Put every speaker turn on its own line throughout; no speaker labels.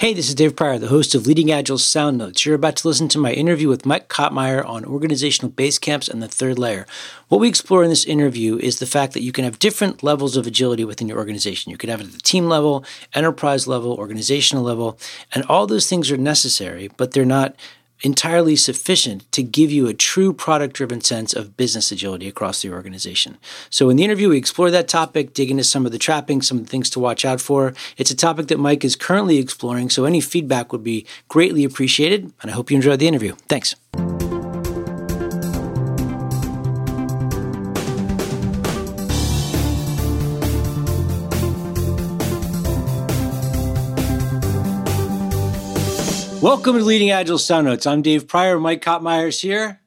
Hey, this is Dave Prior, the host of Leading Agile Sound Notes. You're about to listen to my interview with Mike Cottmeyer on organizational base camps and the third layer. What we explore in this interview is the fact that you can have different levels of agility within your organization. You could have it at the team level, enterprise level, organizational level, and all those things are necessary, but they're not entirely sufficient to give you a true product driven sense of business agility across the organization. So, in the interview, we explore that topic, dig into some of the trappings, some things to watch out for. It's a topic that Mike is currently exploring, so any feedback would be greatly appreciated. And I hope you enjoyed the interview. Thanks. Welcome to Leading Agile Sound Notes. I'm Dave Prior. Mike Cottmeyer's here.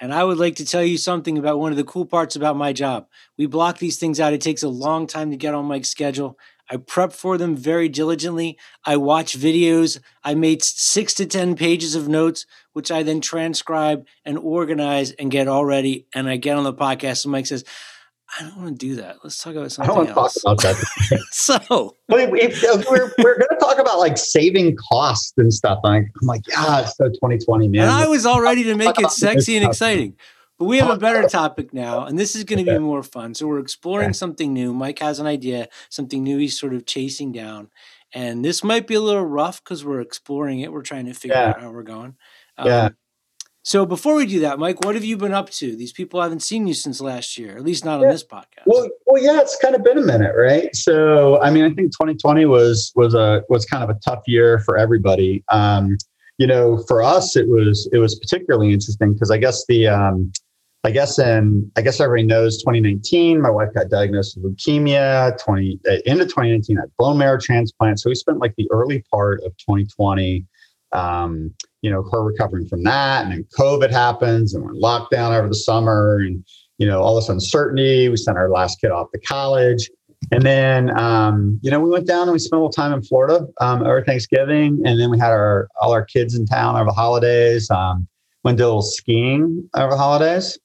And I would like to tell you something about one of the cool parts about my job. We block these things out. It takes a long time to get on Mike's schedule. I prep for them very diligently. I watch videos. I made six to 10 pages of notes, which I then transcribe and organize and get all ready. And I get on the podcast, and Mike says, I don't want to do that. Let's talk about something. I don't want to talk about that. so but
we're we're going to talk about like saving costs and stuff. I'm like, yeah, so 2020, man.
And I was all ready to make it sexy and exciting. But we have a better topic now, and this is going to be more fun. So we're exploring okay. something new. Mike has an idea, something new he's sort of chasing down. And this might be a little rough because we're exploring it. We're trying to figure yeah. out how we're going.
Um, yeah.
So before we do that, Mike, what have you been up to? These people haven't seen you since last year, at least not yeah. on this podcast.
Well, well, yeah, it's kind of been a minute, right? So, I mean, I think 2020 was was a was kind of a tough year for everybody. Um, you know, for us, it was it was particularly interesting because I guess the um, I guess in I guess everybody knows 2019, my wife got diagnosed with leukemia. 20 uh, into 2019, I had bone marrow transplant. So we spent like the early part of 2020. Um, you know, her recovering from that. And then COVID happens and we're locked down over the summer and, you know, all this uncertainty. We sent our last kid off to college. And then, um, you know, we went down and we spent a little time in Florida um, over Thanksgiving. And then we had our all our kids in town over the holidays. Um, went to a little skiing over the holidays.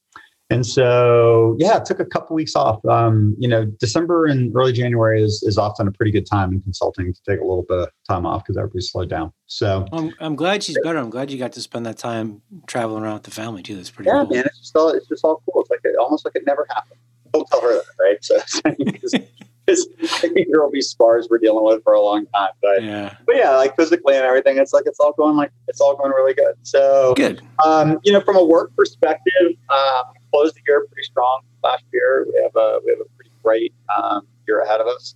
And so, yeah, it took a couple weeks off. Um, you know, December and early January is, is often a pretty good time in consulting to take a little bit of time off because everybody's slowed down. So
I'm, I'm glad she's better. I'm glad you got to spend that time traveling around with the family too. That's pretty
yeah,
cool.
man. It's just all, it's just all cool. It's like it, almost like it never happened. Don't tell her that, right? So, there will be spars we're dealing with for a long time. But
yeah,
but yeah, like physically and everything, it's like it's all going like it's all going really good. So
good.
Um, you know, from a work perspective, um, closed the year pretty strong last year. We have a we have a pretty great um, year ahead of us.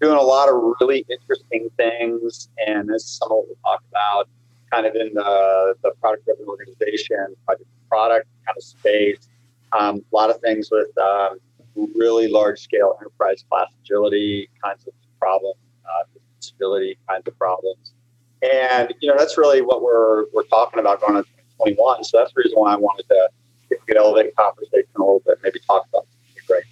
We're doing a lot of really interesting things, and this is some of what we'll talk about, kind of in the the product driven organization, product kind of space. Um, a lot of things with um, really large scale enterprise class agility kinds of problems, uh, kinds of problems. And you know that's really what we're we're talking about going on 21. So that's the reason why I wanted to if we could elevate conversation a little bit, maybe talk about great.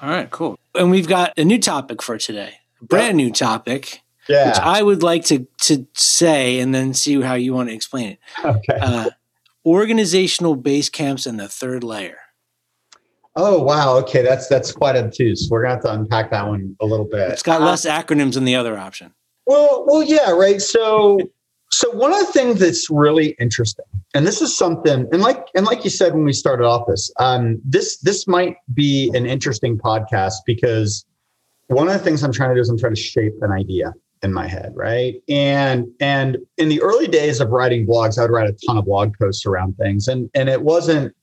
All right, cool. And we've got a new topic for today, a brand new topic.
Yeah.
Which I would like to to say and then see how you want to explain it.
Okay. Uh,
organizational base camps and the third layer.
Oh wow! Okay, that's that's quite obtuse. We're gonna have to unpack that one a little bit.
It's got less acronyms than the other option.
Well, well, yeah, right. So so one of the things that's really interesting, and this is something, and like and like you said when we started off this, um, this this might be an interesting podcast because one of the things I'm trying to do is I'm trying to shape an idea in my head, right? And and in the early days of writing blogs, I would write a ton of blog posts around things, and and it wasn't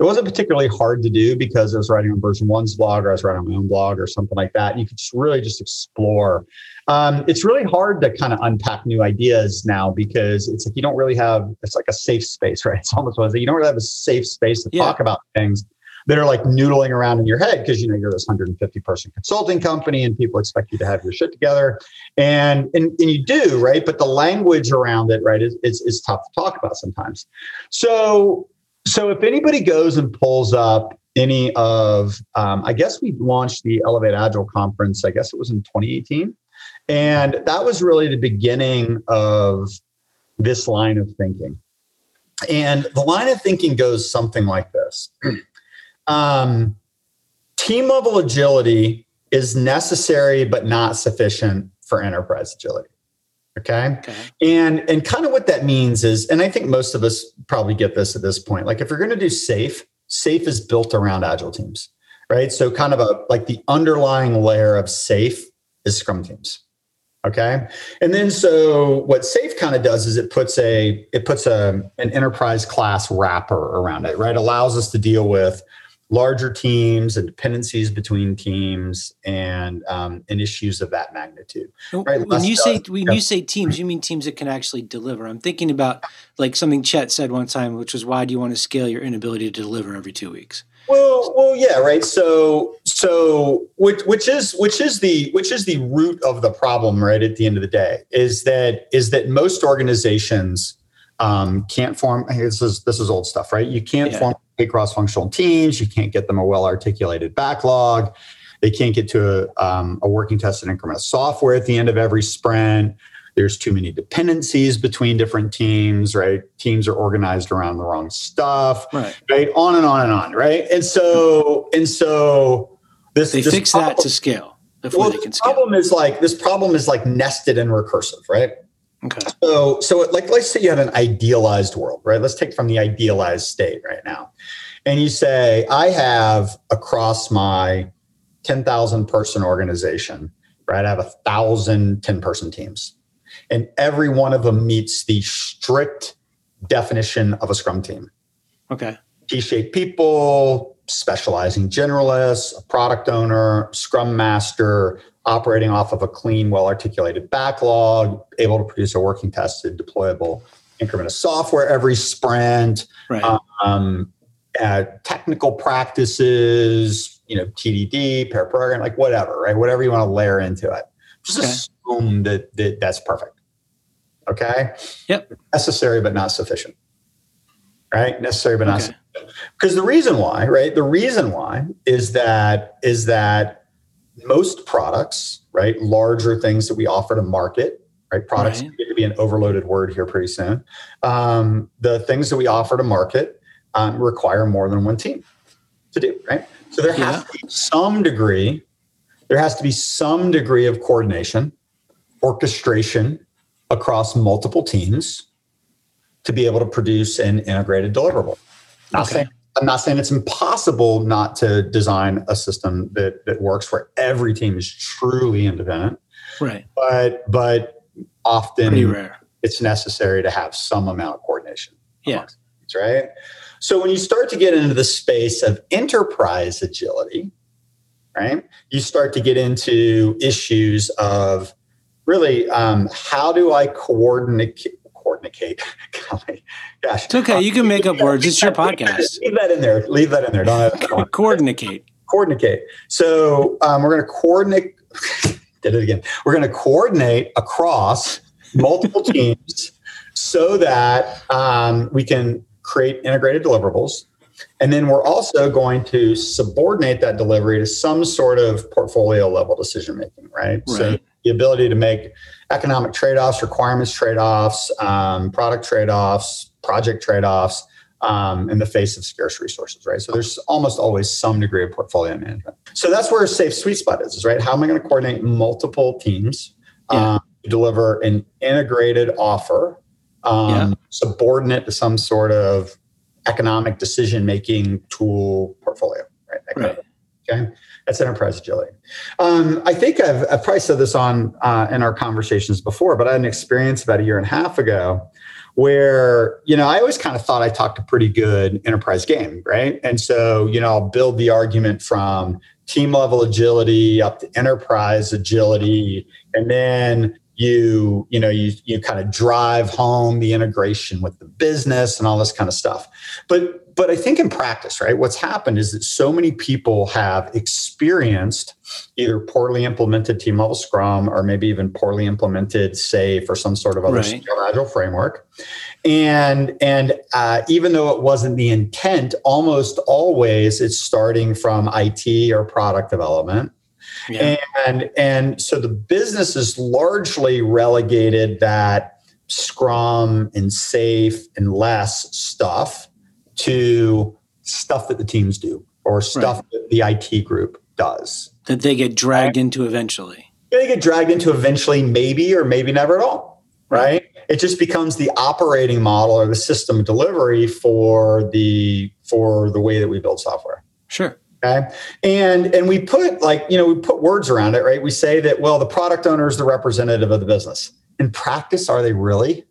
it wasn't particularly hard to do because I was writing on VersionOne's blog or I was writing on my own blog or something like that. And you could just really just explore. Um, it's really hard to kind of unpack new ideas now because it's like you don't really have it's like a safe space, right? It's almost like you don't really have a safe space to yeah. talk about things that are like noodling around in your head because you know you're this 150 person consulting company and people expect you to have your shit together and and, and you do right but the language around it right is, is, is tough to talk about sometimes so so if anybody goes and pulls up any of, um, I guess we launched the Elevate Agile conference, I guess it was in 2018. And that was really the beginning of this line of thinking. And the line of thinking goes something like this um, Team level agility is necessary but not sufficient for enterprise agility. Okay? okay. And and kind of what that means is, and I think most of us probably get this at this point. Like if you're going to do safe, safe is built around agile teams, right? So kind of a like the underlying layer of safe is scrum teams. Okay. And then so what safe kind of does is it puts a it puts a an enterprise class wrapper around it, right? Allows us to deal with larger teams and dependencies between teams and um, and issues of that magnitude.
Right? When you say when you say teams, you mean teams that can actually deliver. I'm thinking about like something Chet said one time, which was, "Why do you want to scale your inability to deliver every two weeks?"
Well, well, yeah, right. So, so which which is which is the which is the root of the problem, right? At the end of the day, is that is that most organizations um, can't form. This is this is old stuff, right? You can't yeah. form cross-functional teams. You can't get them a well-articulated backlog. They can't get to a, um, a working tested increment of software at the end of every sprint. There's too many dependencies between different teams, right? Teams are organized around the wrong stuff,
right?
right? On and on and on, right? And so, and so this
they
this
fix problem, that to scale before well, they can scale.
Problem is like this problem is like nested and recursive, right?
Okay.
So, so like, let's say you have an idealized world, right? Let's take from the idealized state right now, and you say, I have across my ten thousand person organization, right? I have a thousand 10 person teams, and every one of them meets the strict definition of a Scrum team.
Okay.
T-shaped people, specializing generalists, a product owner, Scrum master, operating off of a clean, well articulated backlog, able to produce a working tested, deployable increment of software every sprint,
right.
um, uh, technical practices, you know, TDD, pair program, like whatever, right? Whatever you want to layer into it. Just okay. assume that, that that's perfect. Okay.
Yep.
Necessary, but not sufficient. Right. Necessary, but not okay. sufficient. Because the reason why, right? The reason why is that is that most products, right, larger things that we offer to market, right, products right. to be an overloaded word here pretty soon. Um, the things that we offer to market um, require more than one team to do, right? So there has to be some degree, there has to be some degree of coordination, orchestration across multiple teams to be able to produce an integrated deliverable. Not okay. saying I'm not saying it's impossible not to design a system that that works where every team is truly independent.
Right.
But but often
Pretty rare.
it's necessary to have some amount of coordination.
Yeah.
Teams, right. So when you start to get into the space of enterprise agility, right, you start to get into issues of really um, how do I coordinate coordinate.
Gosh, it's okay. You can make up words. It's your podcast.
Leave that in there. Leave that in there. Don't
have coordinate.
Coordinate. So um, we're going to coordinate. did it again. We're going to coordinate across multiple teams so that um, we can create integrated deliverables. And then we're also going to subordinate that delivery to some sort of portfolio level decision making, right?
right? So
the ability to make economic trade-offs, requirements trade-offs, um, product trade-offs, project trade-offs um, in the face of scarce resources, right? So there's almost always some degree of portfolio management. So that's where a safe sweet spot is, is right? How am I going to coordinate multiple teams yeah. um, to deliver an integrated offer, um, yeah. subordinate to some sort of economic decision-making tool portfolio, right?
right.
Okay. That's enterprise agility. Um, I think I've, I've, probably said this on uh, in our conversations before, but I had an experience about a year and a half ago where you know I always kind of thought I talked a pretty good enterprise game, right? And so you know I'll build the argument from team level agility up to enterprise agility, and then you you know you you kind of drive home the integration with the business and all this kind of stuff. But but i think in practice right what's happened is that so many people have experienced either poorly implemented team level scrum or maybe even poorly implemented safe or some sort of other right. agile framework. And and uh, even though it wasn't the intent almost always it's starting from it or product development yeah. And and so the business is largely relegated that Scrum and Safe and less stuff to stuff that the teams do or stuff right. that the IT group does.
That they get dragged right? into eventually.
They get dragged into eventually, maybe or maybe never at all. right? It just becomes the operating model or the system delivery for the for the way that we build software.
Sure.
Okay. And and we put like, you know, we put words around it, right? We say that, well, the product owner is the representative of the business. In practice, are they really?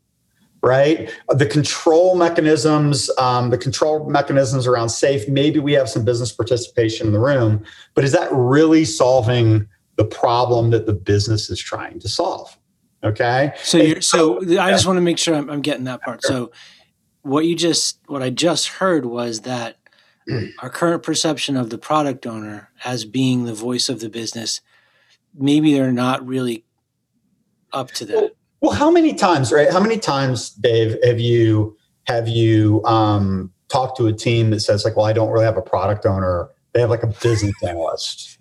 Right? The control mechanisms, um, the control mechanisms around safe, maybe we have some business participation in the room, but is that really solving the problem that the business is trying to solve? Okay.
So you're so I just want to make sure I'm, I'm getting that part. So what you just what I just heard was that our current perception of the product owner as being the voice of the business, maybe they're not really up to that.
Well, well how many times, right? How many times, Dave, have you have you um, talked to a team that says like, "Well, I don't really have a product owner. They have like a business analyst."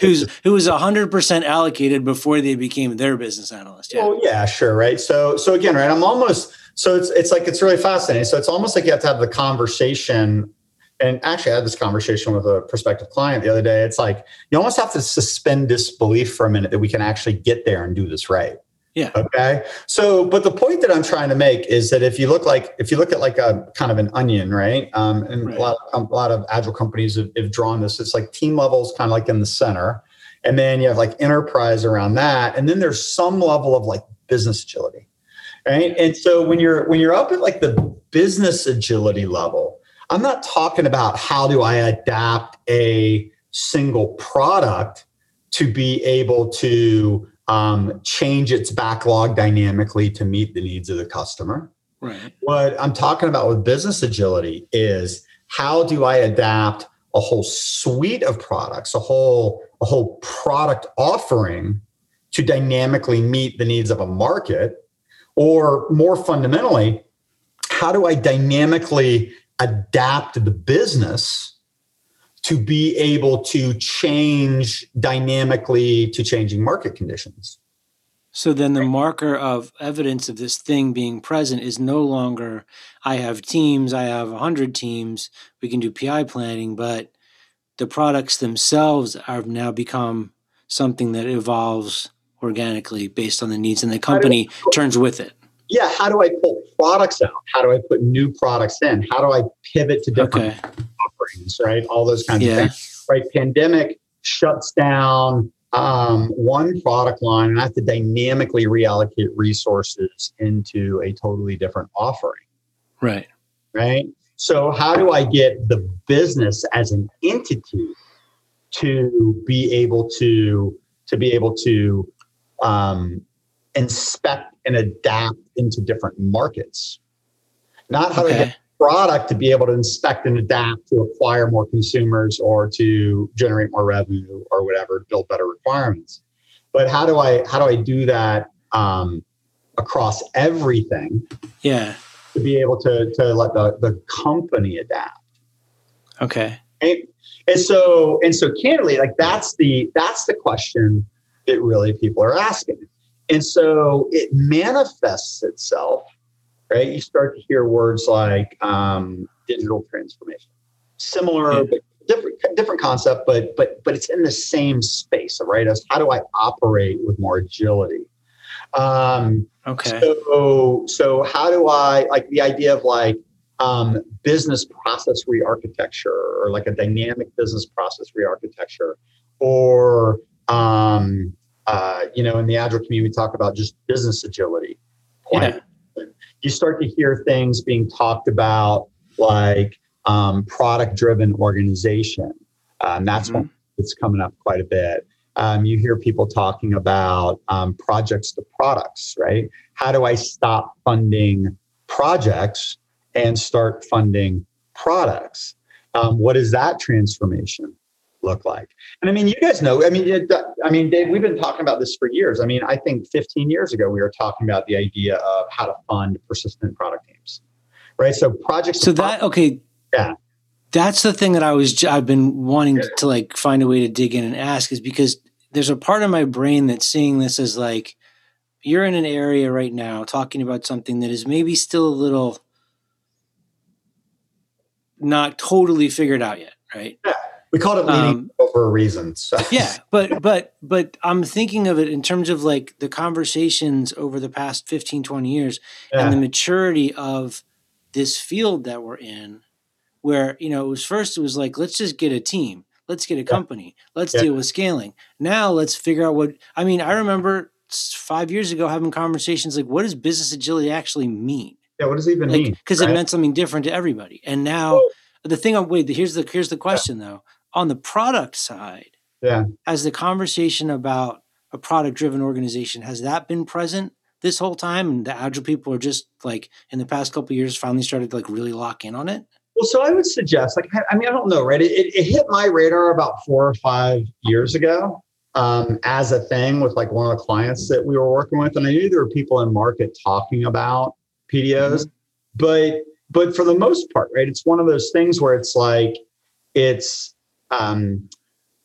Who's who was hundred percent allocated before they became their business analyst?
Yeah. Well, yeah, sure, right. So, so again, right. I'm almost so it's it's like it's really fascinating. So it's almost like you have to have the conversation and actually I had this conversation with a prospective client the other day. It's like you almost have to suspend disbelief for a minute that we can actually get there and do this right.
Yeah.
Okay. So, but the point that I'm trying to make is that if you look like if you look at like a kind of an onion, right? Um, and right. a lot of, a lot of agile companies have, have drawn this. It's like team levels, kind of like in the center, and then you have like enterprise around that, and then there's some level of like business agility, right? And so when you're when you're up at like the business agility level, I'm not talking about how do I adapt a single product to be able to um, change its backlog dynamically to meet the needs of the customer.
Right.
What I'm talking about with business agility is how do I adapt a whole suite of products, a whole a whole product offering to dynamically meet the needs of a market, or more fundamentally, how do I dynamically adapt the business to be able to change dynamically to changing market conditions.
So then the marker of evidence of this thing being present is no longer I have teams, I have 100 teams, we can do PI planning, but the products themselves have now become something that evolves organically based on the needs and the company turns with it
yeah, how do I pull products out? How do I put new products in? How do I pivot to different okay. offerings, right? All those kinds yeah. of things, right? Pandemic shuts down um, one product line and I have to dynamically reallocate resources into a totally different offering.
Right.
Right. So, how do I get the business as an entity to be able to to be able to um, inspect and adapt into different markets. Not how okay. to get product to be able to inspect and adapt to acquire more consumers or to generate more revenue or whatever, build better requirements. But how do I how do I do that um, across everything?
Yeah.
To be able to to let the, the company adapt.
Okay.
And, and so and so candidly, like that's the that's the question that really people are asking. And so it manifests itself, right? You start to hear words like um, digital transformation, similar, yeah. but different, different concept, but but but it's in the same space, right? As how do I operate with more agility?
Um, okay.
So so how do I like the idea of like um, business process re-architecture or like a dynamic business process re-architecture or you know, in the agile community, we talk about just business agility.
Yeah.
You start to hear things being talked about like um, product driven organization. Um, that's mm-hmm. one that's coming up quite a bit. Um, you hear people talking about um, projects to products, right? How do I stop funding projects and start funding products? Um, what is that transformation? Look like? And I mean, you guys know, I mean, it, I mean, Dave, we've been talking about this for years. I mean, I think 15 years ago, we were talking about the idea of how to fund persistent product teams, right? So projects.
So that, okay.
Yeah.
That's the thing that I was, I've been wanting yeah. to like find a way to dig in and ask is because there's a part of my brain that's seeing this as like, you're in an area right now talking about something that is maybe still a little not totally figured out yet, right?
Yeah We called it leading um, over a reason. So.
yeah, but but but I'm thinking of it in terms of like the conversations over the past 15, 20 years yeah. and the maturity of this field that we're in, where you know it was first it was like let's just get a team, let's get a company, let's yeah. deal with scaling. Now let's figure out what I mean. I remember five years ago having conversations like, what does business agility actually mean?
Yeah, what does it even
like,
mean?
Because right? it meant something different to everybody. And now the thing I'm wait, here's the here's the question though. On the product side,
yeah,
has the conversation about a product driven organization has that been present this whole time and the agile people are just like in the past couple years finally started to like really lock in on it
well so i would suggest like i mean i don't know right it, it hit my radar about four or five years ago um, as a thing with like one of the clients that we were working with. And I knew there were people in market talking about PDOs, mm-hmm. but but for the most part, right, it's one of those things where it's like it's um,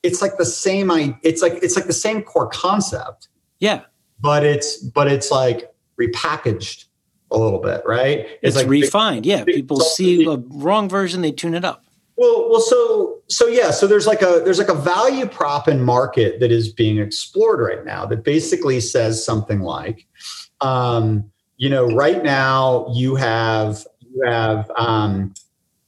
it's like the same I it's like it's like the same core concept.
Yeah.
But it's but it's like repackaged a little bit, right?
It's, it's like refined. Big, yeah. Big People see a wrong version, they tune it up.
Well, well, so so yeah, so there's like a there's like a value prop in market that is being explored right now that basically says something like, um, you know, right now you have you have um,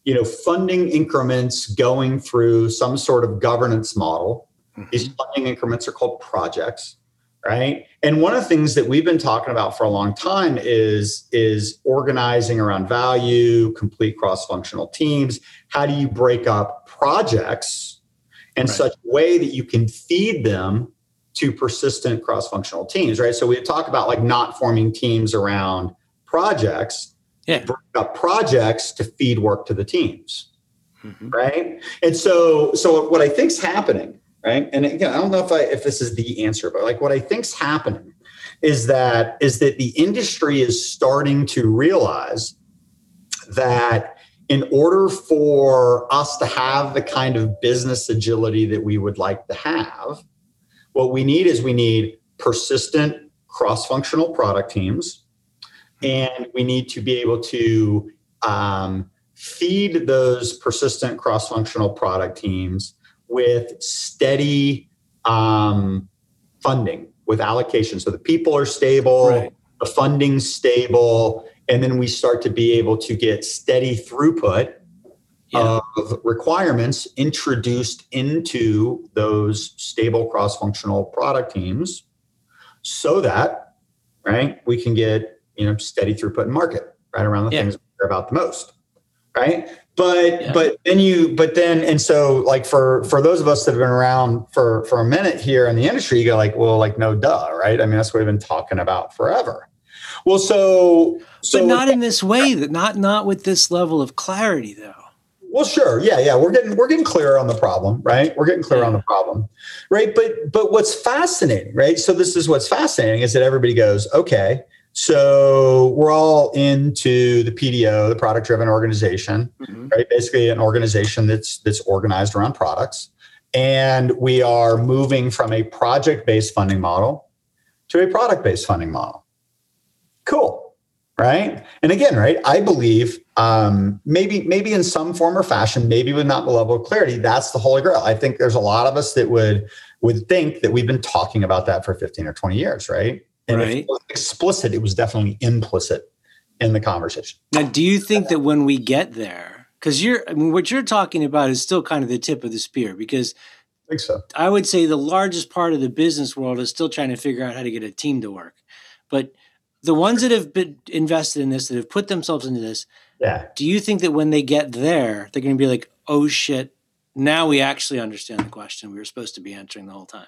you know funding increments going through some sort of governance model. Mm-hmm. These funding increments are called projects right and one of the things that we've been talking about for a long time is is organizing around value complete cross-functional teams how do you break up projects in right. such a way that you can feed them to persistent cross-functional teams right so we talk about like not forming teams around projects
yeah
break up projects to feed work to the teams mm-hmm. right and so so what i think's happening right? And again, I don't know if I if this is the answer, but like what I think's happening is that is that the industry is starting to realize that in order for us to have the kind of business agility that we would like to have, what we need is we need persistent cross-functional product teams, and we need to be able to um, feed those persistent cross-functional product teams with steady um, funding, with allocation. So the people are stable, right. the funding's stable, and then we start to be able to get steady throughput yeah. of requirements introduced into those stable cross-functional product teams so that right we can get you know steady throughput in market right around the yeah. things we care about the most right? But yeah. but then you but then and so like for for those of us that have been around for for a minute here in the industry you go like well like no duh right? I mean that's what we've been talking about forever. Well so
so but not in this way that not not with this level of clarity though.
Well sure. Yeah yeah. We're getting we're getting clearer on the problem right? We're getting clearer yeah. on the problem right? But but what's fascinating right? So this is what's fascinating is that everybody goes okay so we're all into the PDO, the product driven organization, mm-hmm. right? Basically an organization that's that's organized around products. And we are moving from a project based funding model to a product based funding model. Cool. Right. And again, right, I believe um, maybe, maybe in some form or fashion, maybe with not the level of clarity, that's the holy grail. I think there's a lot of us that would would think that we've been talking about that for 15 or 20 years, right? And right. if it explicit, it was definitely implicit in the conversation.
Now, do you think that when we get there, because you're, I mean, what you're talking about is still kind of the tip of the spear, because
I think so.
I would say the largest part of the business world is still trying to figure out how to get a team to work. But the ones that have been invested in this, that have put themselves into this,
yeah.
Do you think that when they get there, they're going to be like, "Oh shit, now we actually understand the question we were supposed to be answering the whole time"?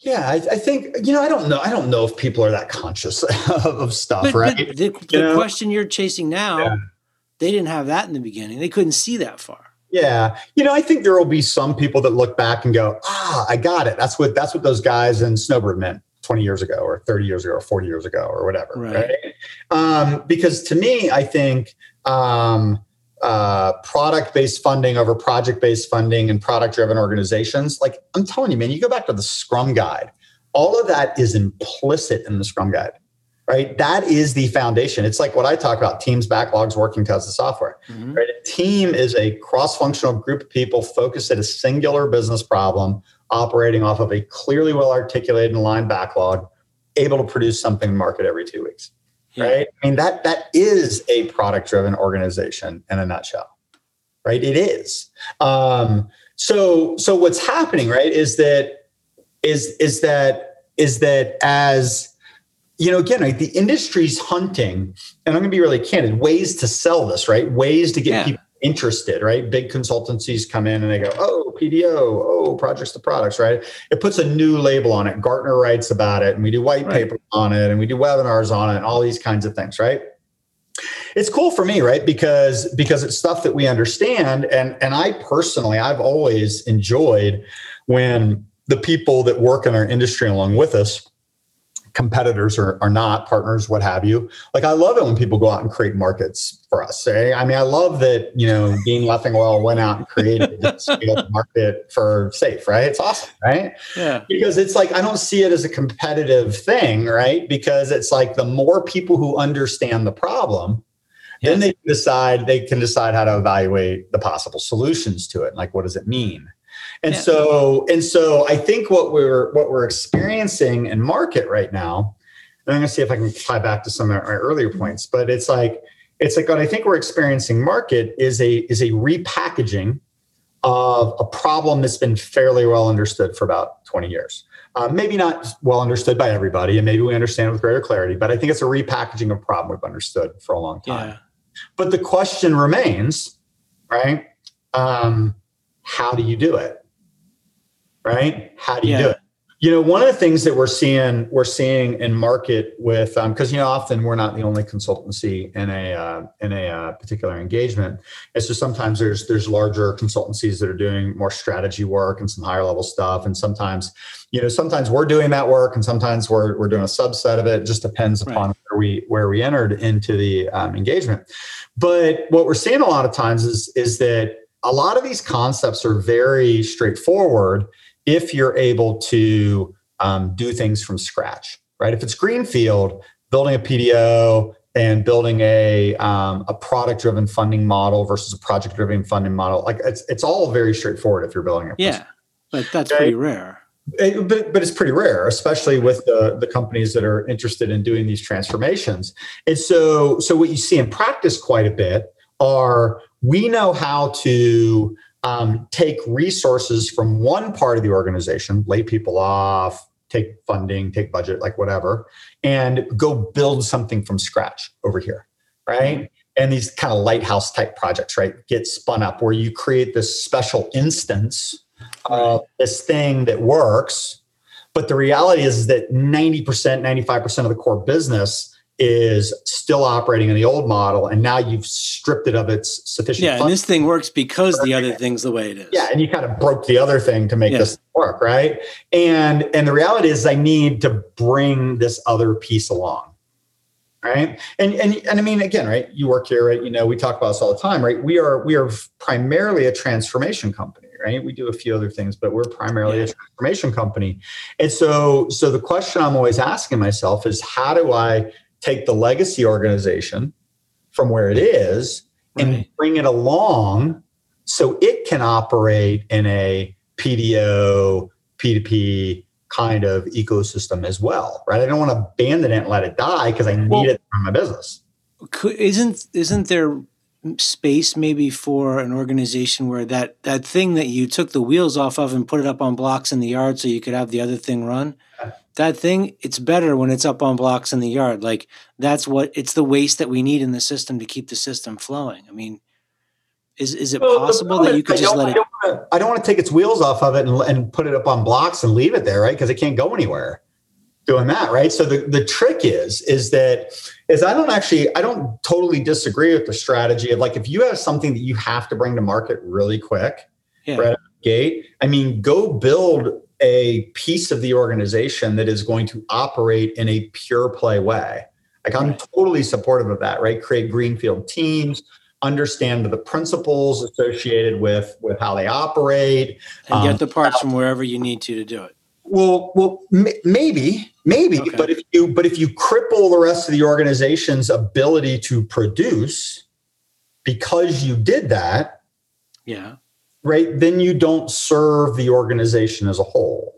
Yeah, I, I, think you know. I don't know. I don't know if people are that conscious of, of stuff, but, right?
But the, the question you're chasing now, yeah. they didn't have that in the beginning. They couldn't see that far.
Yeah, you know, I think there will be some people that look back and go, "Ah, I got it. That's what that's what those guys in Snowbird meant 20 years ago, or 30 years ago, or 40 years ago, or whatever." Right. right? Um, because to me, I think. Um, uh, product based funding over project based funding and product driven organizations. Like I'm telling you, man, you go back to the Scrum Guide, all of that is implicit in the Scrum Guide, right? That is the foundation. It's like what I talk about teams, backlogs, working test of software. Mm-hmm. Right? A team is a cross functional group of people focused at a singular business problem, operating off of a clearly well articulated and aligned backlog, able to produce something in market every two weeks. Yeah. Right? I mean, that that is a product driven organization in a nutshell. Right? It is. Um, so so what's happening, right, is that is is that is that as you know, again, like the industry's hunting, and I'm going to be really candid, ways to sell this, right? Ways to get yeah. people interested, right? Big consultancies come in and they go, oh, PDO, oh, projects to products, right? It puts a new label on it. Gartner writes about it, and we do white right. paper on it, and we do webinars on it, and all these kinds of things, right? It's cool for me, right? Because because it's stuff that we understand, and and I personally, I've always enjoyed when the people that work in our industry along with us competitors or are not partners what have you. Like i love it when people go out and create markets for us say i mean i love that you know dean leffingwell went out and created this market for safe right? It's awesome right?
Yeah.
Because it's like i don't see it as a competitive thing right? Because it's like the more people who understand the problem yeah. then they decide they can decide how to evaluate the possible solutions to it. Like what does it mean and yeah. so and so I think what we're what we're experiencing in market right now, and I'm going to see if I can tie back to some of my earlier points, but it's like it's like what I think we're experiencing market is a is a repackaging of a problem that's been fairly well understood for about 20 years. Uh, maybe not well understood by everybody, and maybe we understand it with greater clarity, but I think it's a repackaging of a problem we've understood for a long time. Yeah. But the question remains, right? Um, how do you do it? Right? How do you yeah. do it? You know, one of the things that we're seeing we're seeing in market with because um, you know often we're not the only consultancy in a uh, in a uh, particular engagement. It's just sometimes there's there's larger consultancies that are doing more strategy work and some higher level stuff, and sometimes you know sometimes we're doing that work and sometimes we're we're doing a subset of it. it just depends upon right. where we where we entered into the um, engagement. But what we're seeing a lot of times is is that a lot of these concepts are very straightforward if you're able to um, do things from scratch, right? If it's greenfield, building a PDO and building a um, a product driven funding model versus a project driven funding model, like it's it's all very straightforward if you're building it.
Yeah, but that's okay? pretty rare.
It, but, but it's pretty rare, especially with the, the companies that are interested in doing these transformations. And so, so what you see in practice quite a bit are we know how to um, take resources from one part of the organization, lay people off, take funding, take budget, like whatever, and go build something from scratch over here, right? Mm-hmm. And these kind of lighthouse type projects, right, get spun up where you create this special instance of this thing that works. But the reality is that 90%, 95% of the core business is still operating in the old model and now you've stripped it of its sufficient
yeah and this thing works because the other thing's the way it is.
Yeah and you kind of broke the other thing to make yeah. this work right? And and the reality is i need to bring this other piece along right? And and and i mean again right you work here right you know we talk about this all the time right? We are we are primarily a transformation company right? We do a few other things but we're primarily yeah. a transformation company. And so so the question i'm always asking myself is how do i take the legacy organization from where it is right. and bring it along so it can operate in a PDO, P2P kind of ecosystem as well, right? I don't want to abandon it and let it die because I need well, it for my business.
Isn't isn't there space maybe for an organization where that that thing that you took the wheels off of and put it up on blocks in the yard so you could have the other thing run? that thing it's better when it's up on blocks in the yard. Like that's what it's the waste that we need in the system to keep the system flowing. I mean is is it well, possible that you could just let
I don't,
it
wanna, I don't want to take its wheels off of it and, and put it up on blocks and leave it there right? Because it can't go anywhere doing that right so the, the trick is is that is i don't actually i don't totally disagree with the strategy of like if you have something that you have to bring to market really quick yeah. right gate i mean go build a piece of the organization that is going to operate in a pure play way. Like I'm totally supportive of that, right? Create greenfield teams, understand the principles associated with with how they operate,
and get um, the parts from wherever you need to to do it.
Well, well, m- maybe, maybe,
Okay.
but if you but if you cripple the rest of the organization's ability to produce because you did that,
Yeah.
right? Then you don't serve the organization as a whole.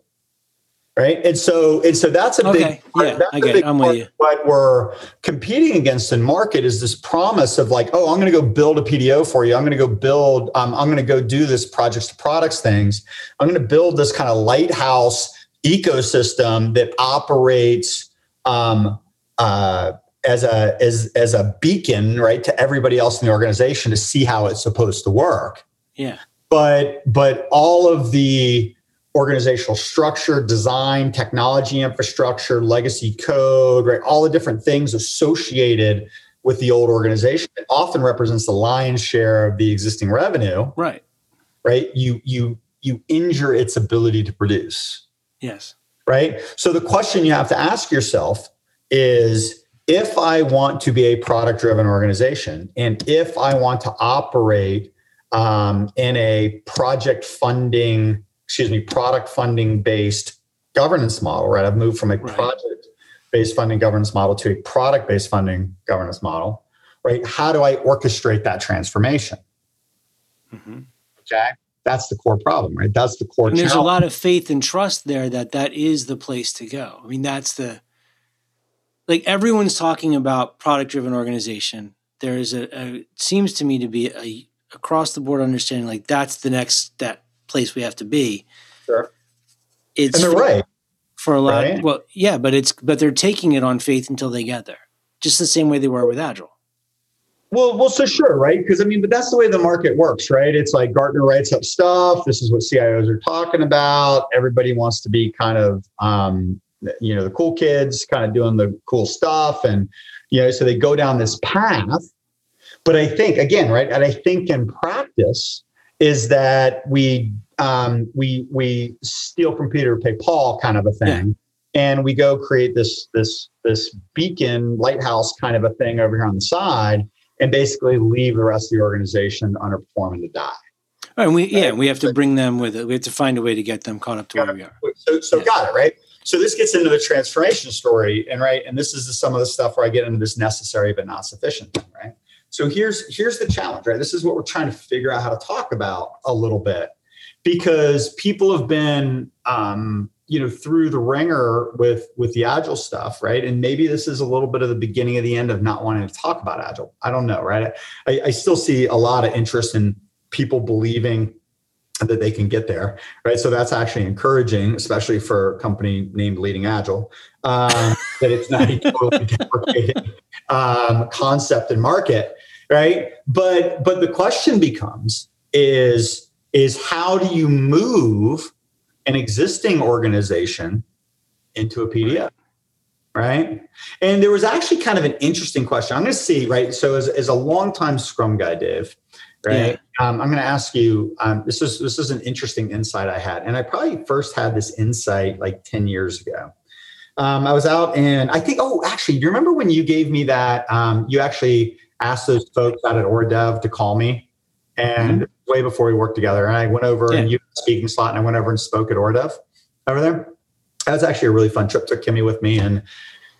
Right. And so and so that's a
Okay.
big part-
Yeah,
that's
I get it. I'm with you.
What we're competing against in market is this promise of like, oh, I'm going to go build a PDO for you. I'm going to go build, um, I'm going to go do this projects to products things. I'm going to build this kind of lighthouse ecosystem that operates um, uh, as a as as a beacon, right, to everybody else in the organization to see how it's supposed to work.
Yeah.
But but all of the organizational structure, design, technology infrastructure, legacy code, right, all the different things associated with the old organization it often represents the lion's share of the existing revenue,
Right.
right? You you you injure its ability to produce
Yes.
right? So the question you have to ask yourself is if I want to be a product driven organization and if I want to operate um, in a project funding, excuse me, product funding based governance model, right? I've moved from a
Right.
project based funding governance model to a product based funding governance model, right? How do I orchestrate that transformation?
hmm
Okay. That's the core problem, right? That's the core
And there's a lot of faith and trust there that that is the place to go. I mean, that's the like everyone's talking about product driven organization. There is a, a it seems to me to be a across the board understanding like that's the next that place we have to be.
Sure.
It's
and they're
for,
right.
for a lot.
right?
Well, yeah, but it's but they're taking it on faith until they get there, just the same way they were with Agile.
Well, well, so sure, right? Because I mean, but that's the way the market works, right? It's like Gartner writes up stuff. This is what CIOs are talking about. Everybody wants to be kind of, um, you know, the cool kids, kind of doing the cool stuff, and you know, so they go down this path. But I think again, right? And I think in practice is that we um, we we steal from Peter to pay Paul kind of a thing, and we go create this this this beacon lighthouse kind of a thing over here on the side and basically leave the rest of the organization underperforming to die.
Right, and we yeah, we have to bring them with it. We have to find a way to get them caught up to where we are.
So, so
Yeah.
got it right. So this gets into the transformation story, and right, and this is the, some of the stuff where I get into this necessary but not sufficient, thing, right? So here's here's the challenge, right? This is what we're trying to figure out how to talk about a little bit, because people have been, um, you know, through the ringer with with the agile stuff, right? And maybe this is a little bit of the beginning of the end of not wanting to talk about agile. I don't know, right? I, I still see a lot of interest in people believing that they can get there, right? So that's actually encouraging, especially for a company named Leading Agile, um, that it's not a totally deprecated um, concept and market, right? But but the question becomes is is how do you move an existing organization into a PDO? Right. And there was actually kind of an interesting question. I'm going to see, right? So, as, as a longtime Scrum guy, Dave, right? Um, I'm going to ask you. Um, this is this is an interesting insight I had, and I probably first had this insight like 10 years ago. Um, I was out, and I think, oh, actually, do you remember when you gave me that? Um, you actually asked those folks out at Øredev to call me, and way before we worked together, and I went over
Yeah.
and you had a speaking slot, and I went over and spoke at Øredev over there. That was actually a really fun trip. Took Kimmy with me, and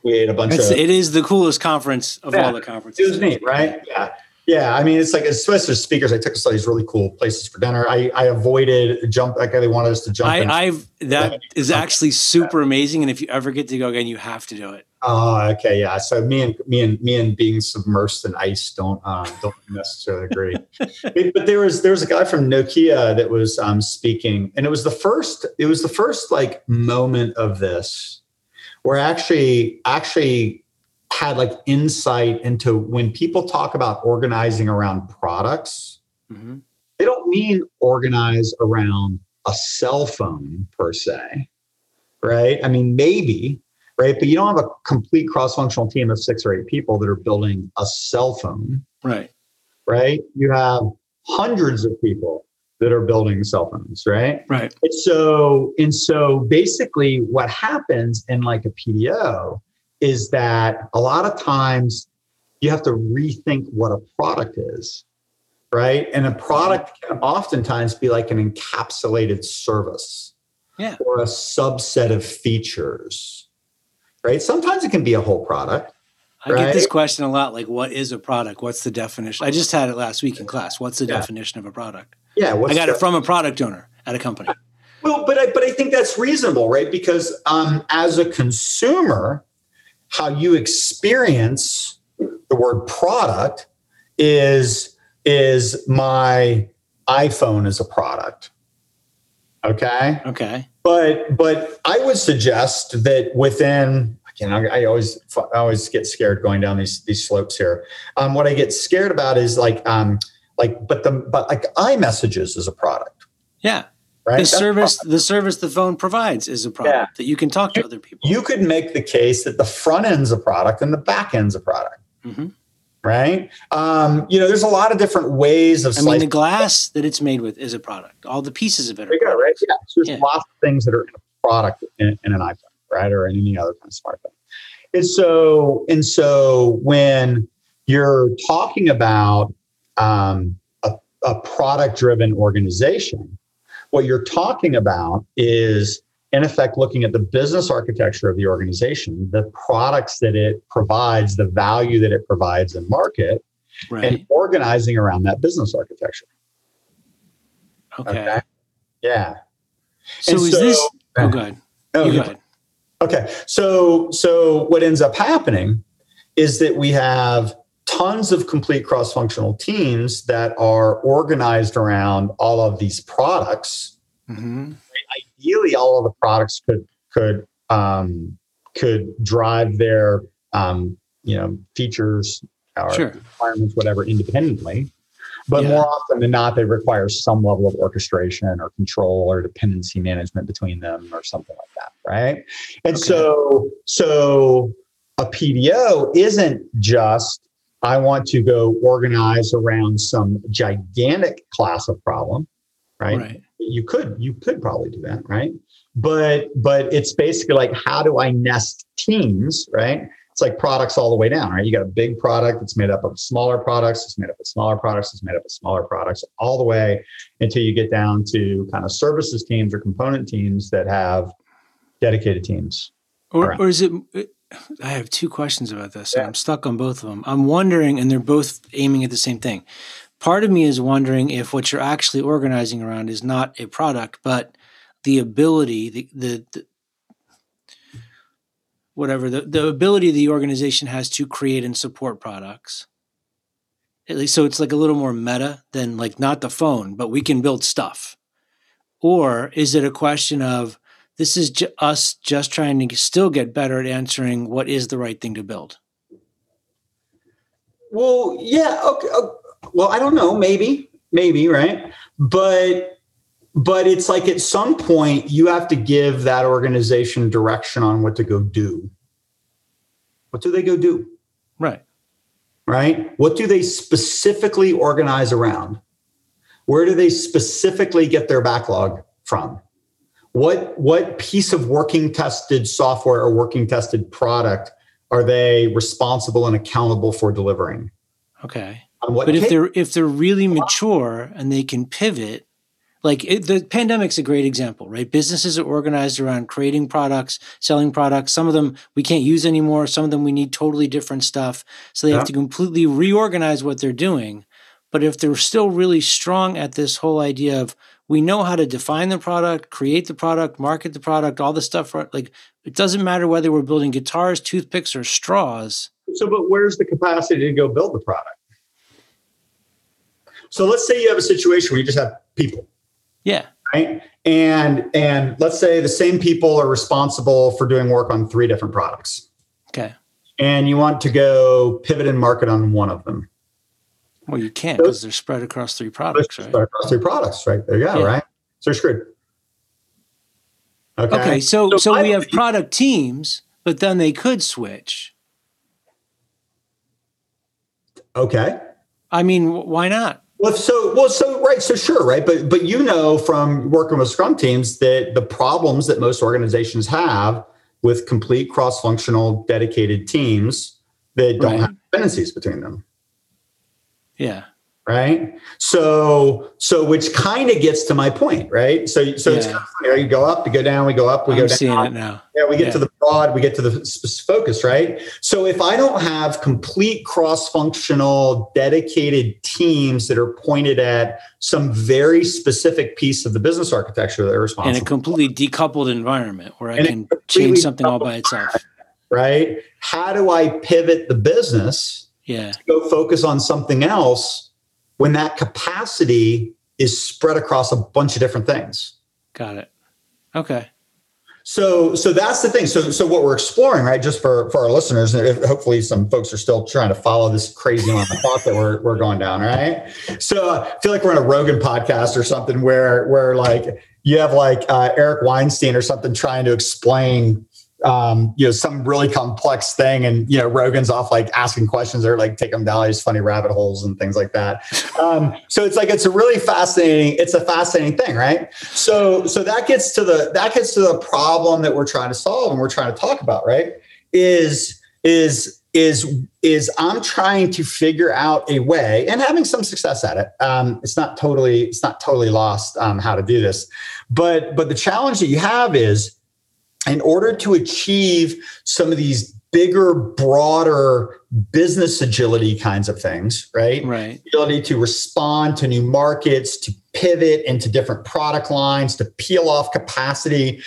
we ate a bunch
It's,
of.
it is the coolest conference of
Yeah.
all the conferences.
It was neat, right? Yeah. Yeah. I mean, it's like, especially as speakers, I took us to these really cool places for dinner. I, I avoided jump, like they wanted us to jump.
I, I've that is actually super amazing, and if you ever get to go again, you have to do it.
Oh, okay. Yeah. So me and me and me and being submersed in ice don't uh, don't necessarily agree. but, but there was there was a guy from Nokia that was um, speaking, and it was the first it was the first like moment of this where I actually actually had like insight into when people talk about organizing around products,
hmm
they don't mean organize around a cell phone per se, right? I mean, maybe, right? But you don't have a complete cross functional team of six or eight people that are building a cell phone,
Right.
right? You have hundreds of people that are building cell phones, right?
Right.
And so, and so basically what happens in like a PDO is that a lot of times you have to rethink what a product is, right? And a product can oftentimes be like an encapsulated service,
yeah.
or a subset of features, right? Sometimes it can be a whole product.
I get this question a lot like, what is a product? What's the definition? I just had it last week in class. What's the
Yeah.
definition of a product?
Yeah, what's
I got
the-
it from a product owner at a company.
Well, but I, but I think that's reasonable, right? Because um, as a consumer, how you experience the word product is is my iPhone as a product. Okay,
Okay.
but but I would suggest that within you know I always I always get scared going down these these slopes here. Um, what I get scared about is like um like but the but like iMessages is a product,
Yeah.
right?
The
That's
service the service the phone provides is a product
Yeah.
that you can talk to other people.
you could make the case that the front end's a product and the back end's a product,
hmm
right? Um, you know, there's a lot of different ways of
I mean, the glass that it's made with is a product. All the pieces of it
There
are
you go, right? Yeah. So there's
Yeah.
lots of things that are in a product in, in an iPhone, right, or in any other kind of smartphone. And so, and so when you're talking about um, a, a product-driven organization, what you're talking about is in effect looking at the business architecture of the organization the products that it provides the value that it provides in market
Right.
and organizing around that business architecture
okay.
yeah
So
And
is
so-
this oh good.
Oh,
you
you-
go ahead.
Okay, so so what ends up happening is that we have tons of complete cross-functional teams that are organized around all of these products.
hmm
Ideally, all of the products could could um, could drive their um, you know features or
Sure.
requirements, whatever, independently. But
Yeah.
more often than not, they require some level of orchestration or control or dependency management between them or something like that, right? And
Okay.
so, so a PDO isn't just I want to go organize around some gigantic class of problem, right?
Right.
You could, you could probably do that, right? But but it's basically like how do I nest teams, right? It's like products all the way down, right? You got a big product that's made up of smaller products, it's made up of smaller products, it's made up of smaller products, all the way until you get down to kind of services teams or component teams that have dedicated teams.
Or, or is it? I have two questions about this, and
Yeah.
I'm stuck on both of them. I'm wondering, and they're both aiming at the same thing. Part of me is wondering if what you're actually organizing around is not a product, but the ability, the the, the whatever the, the ability the organization has to create and support products. At least, so it's like a little more meta than like not the phone, but we can build stuff. Or is it a question of this is ju- us just trying to still get better at answering what is the right thing to build.
Well, yeah, okay. oh, Well, I don't know, maybe, maybe, right? But but it's like at some point you have to give that organization direction on what to go do. What do they go do?
Right.
Right? What do they specifically organize around? Where do they specifically get their backlog from? What what piece of working tested software or working tested product are they responsible and accountable for delivering?
Okay. But if they're if they're really mature and they can pivot, like it, the pandemic's a great example, right? Businesses are organized around creating products, selling products. Some of them we can't use anymore. Some of them we need totally different stuff. So they
Yeah.
have to completely reorganize what they're doing. But if they're still really strong at this whole idea of we know how to define the product, create the product, market the product, all the stuff, like it doesn't matter whether we're building guitars, toothpicks, or straws.
So, but where's the capacity to go build the product? So let's say you have a situation where you just have people,
Yeah.
right? And and let's say the same people are responsible for doing work on three different products.
Okay.
And you want to go pivot and market on one of them.
Well, you can't because they're spread across three products, right?
Start across three products, right? There you go,
Yeah.
right? So you're screwed. Okay.
Okay, so
So
so we have product teams, but then they could switch.
Okay.
I mean, why not?
Well, so well, so right, so sure, right, but but you know from working with Scrum teams that the problems that most organizations have with complete cross-functional dedicated teams that don't
Right.
have dependencies between them.
Yeah.
right so so which kind of gets to my point right so so yeah. it's kind of funny, right? you go up you go down we go up we
I'm
go down
seeing it now
yeah we get yeah. to the broad we get to the focus right so if i don't have complete cross-functional dedicated teams that are pointed at some very specific piece of the business architecture that they're responsible
in a completely decoupled environment where i can change something all by itself
right how do i pivot the business
yeah
go focus on something else when that capacity is spread across a bunch of different things.
Got it. Okay.
So, so that's the thing. So, so what we're exploring, right? Just for for our listeners, and hopefully some folks are still trying to follow this crazy line of thought that we're we're going down, right? So, I feel like we're in a Rogan podcast or something where where like you have like uh, Eric Weinstein or something trying to explain um, you know, some really complex thing. And, you know, Rogan's off like asking questions or like taking them down these funny rabbit holes and things like that. Um, so it's like, it's a really fascinating, it's a fascinating thing, right? So, so that gets to the, that gets to the problem that we're trying to solve and we're trying to talk about, right? Is, is, is, is I'm trying to figure out a way and having some success at it. Um, it's not totally, it's not totally lost um, how to do this, but, but the challenge that you have is, in order to achieve some of these bigger, broader business agility kinds of things, right?
Right.
Ability to respond to new markets, to pivot into different product lines, to peel off capacity,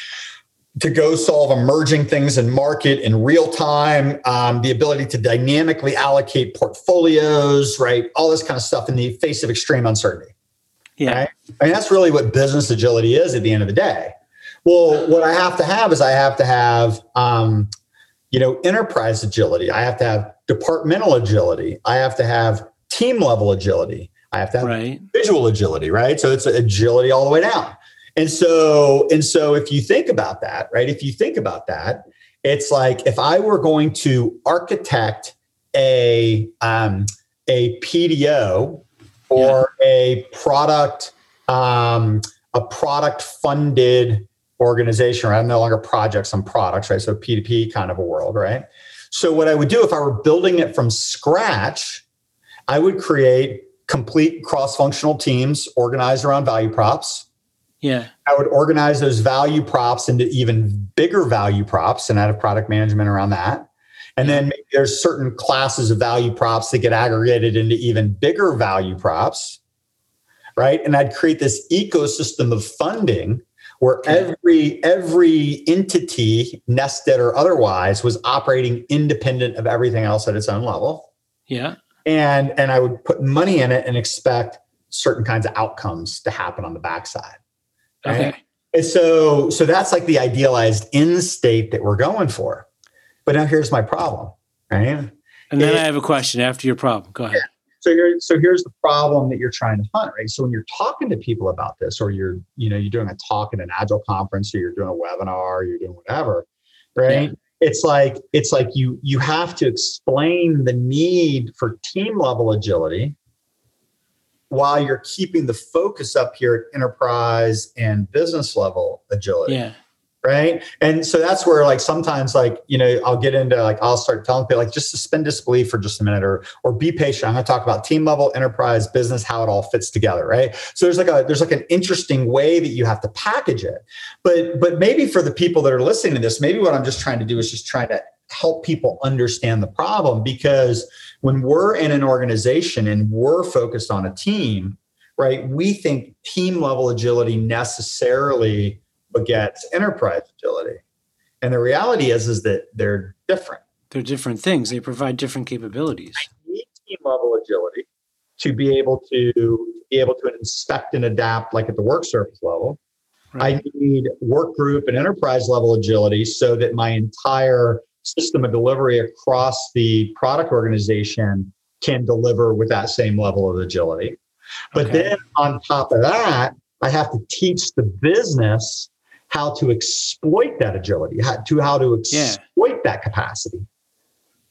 to go solve emerging things in market in real time, um, the ability to dynamically allocate portfolios, right? All this kind of stuff in the face of extreme uncertainty.
Yeah. Right?
I mean, that's really what business agility is at the end of the day. Well, what I have to have is I have to have, um, you know, enterprise agility. I have to have departmental agility. I have to have team level agility. I have to have right. visual agility, right? So it's agility all the way down. And so, and so if you think about that, right? If you think about that, it's like if I were going to architect a um, a PDO or yeah. a product um, a product funded organization, right? I'm no longer projects, I'm products, right? So P2P kind of a world, right? So what I would do if I were building it from scratch, I would create complete cross-functional teams organized around value props.
Yeah.
I would organize those value props into even bigger value props and I'd have product management around that. And then maybe there's certain classes of value props that get aggregated into even bigger value props. Right. And I'd create this ecosystem of funding where every every entity nested or otherwise was operating independent of everything else at its own level.
Yeah.
And and i would put money in it and expect certain kinds of outcomes to happen on the backside.
Right? okay.
And so so that's like the idealized end state that we're going for. But now here's my problem right?
And then it, i have a question after your problem. Go ahead
so here, so here's the problem that you're trying to hunt, right? So when you're talking to people about this, or you're, you know, you're doing a talk at an agile conference, or you're doing a webinar, or you're doing whatever, right? Yeah. It's like it's like you you have to explain the need for team level agility while you're keeping the focus up here at enterprise and business level agility.
Yeah
right? And so that's where like sometimes like you know i'll get into like i'll start telling people like just suspend disbelief for just a minute or or be patient. I'm going to talk about team level enterprise business how it all fits together right? So there's like a there's like an interesting way that you have to package it. But but maybe for the people that are listening to this maybe what i'm just trying to do is just trying to help people understand the problem because when we're in an organization and we're focused on a team right we think team level agility necessarily begets enterprise agility. And the reality is, is that they're different.
They're different things. They provide different capabilities.
I need team level agility to be able to be able to inspect and adapt, like at the work surface level. Right. I need work group and enterprise level agility so that my entire system of delivery across the product organization can deliver with that same level of agility. But okay. then on top of that, I have to teach the business how to exploit that agility, how, to how to exploit yeah. that capacity.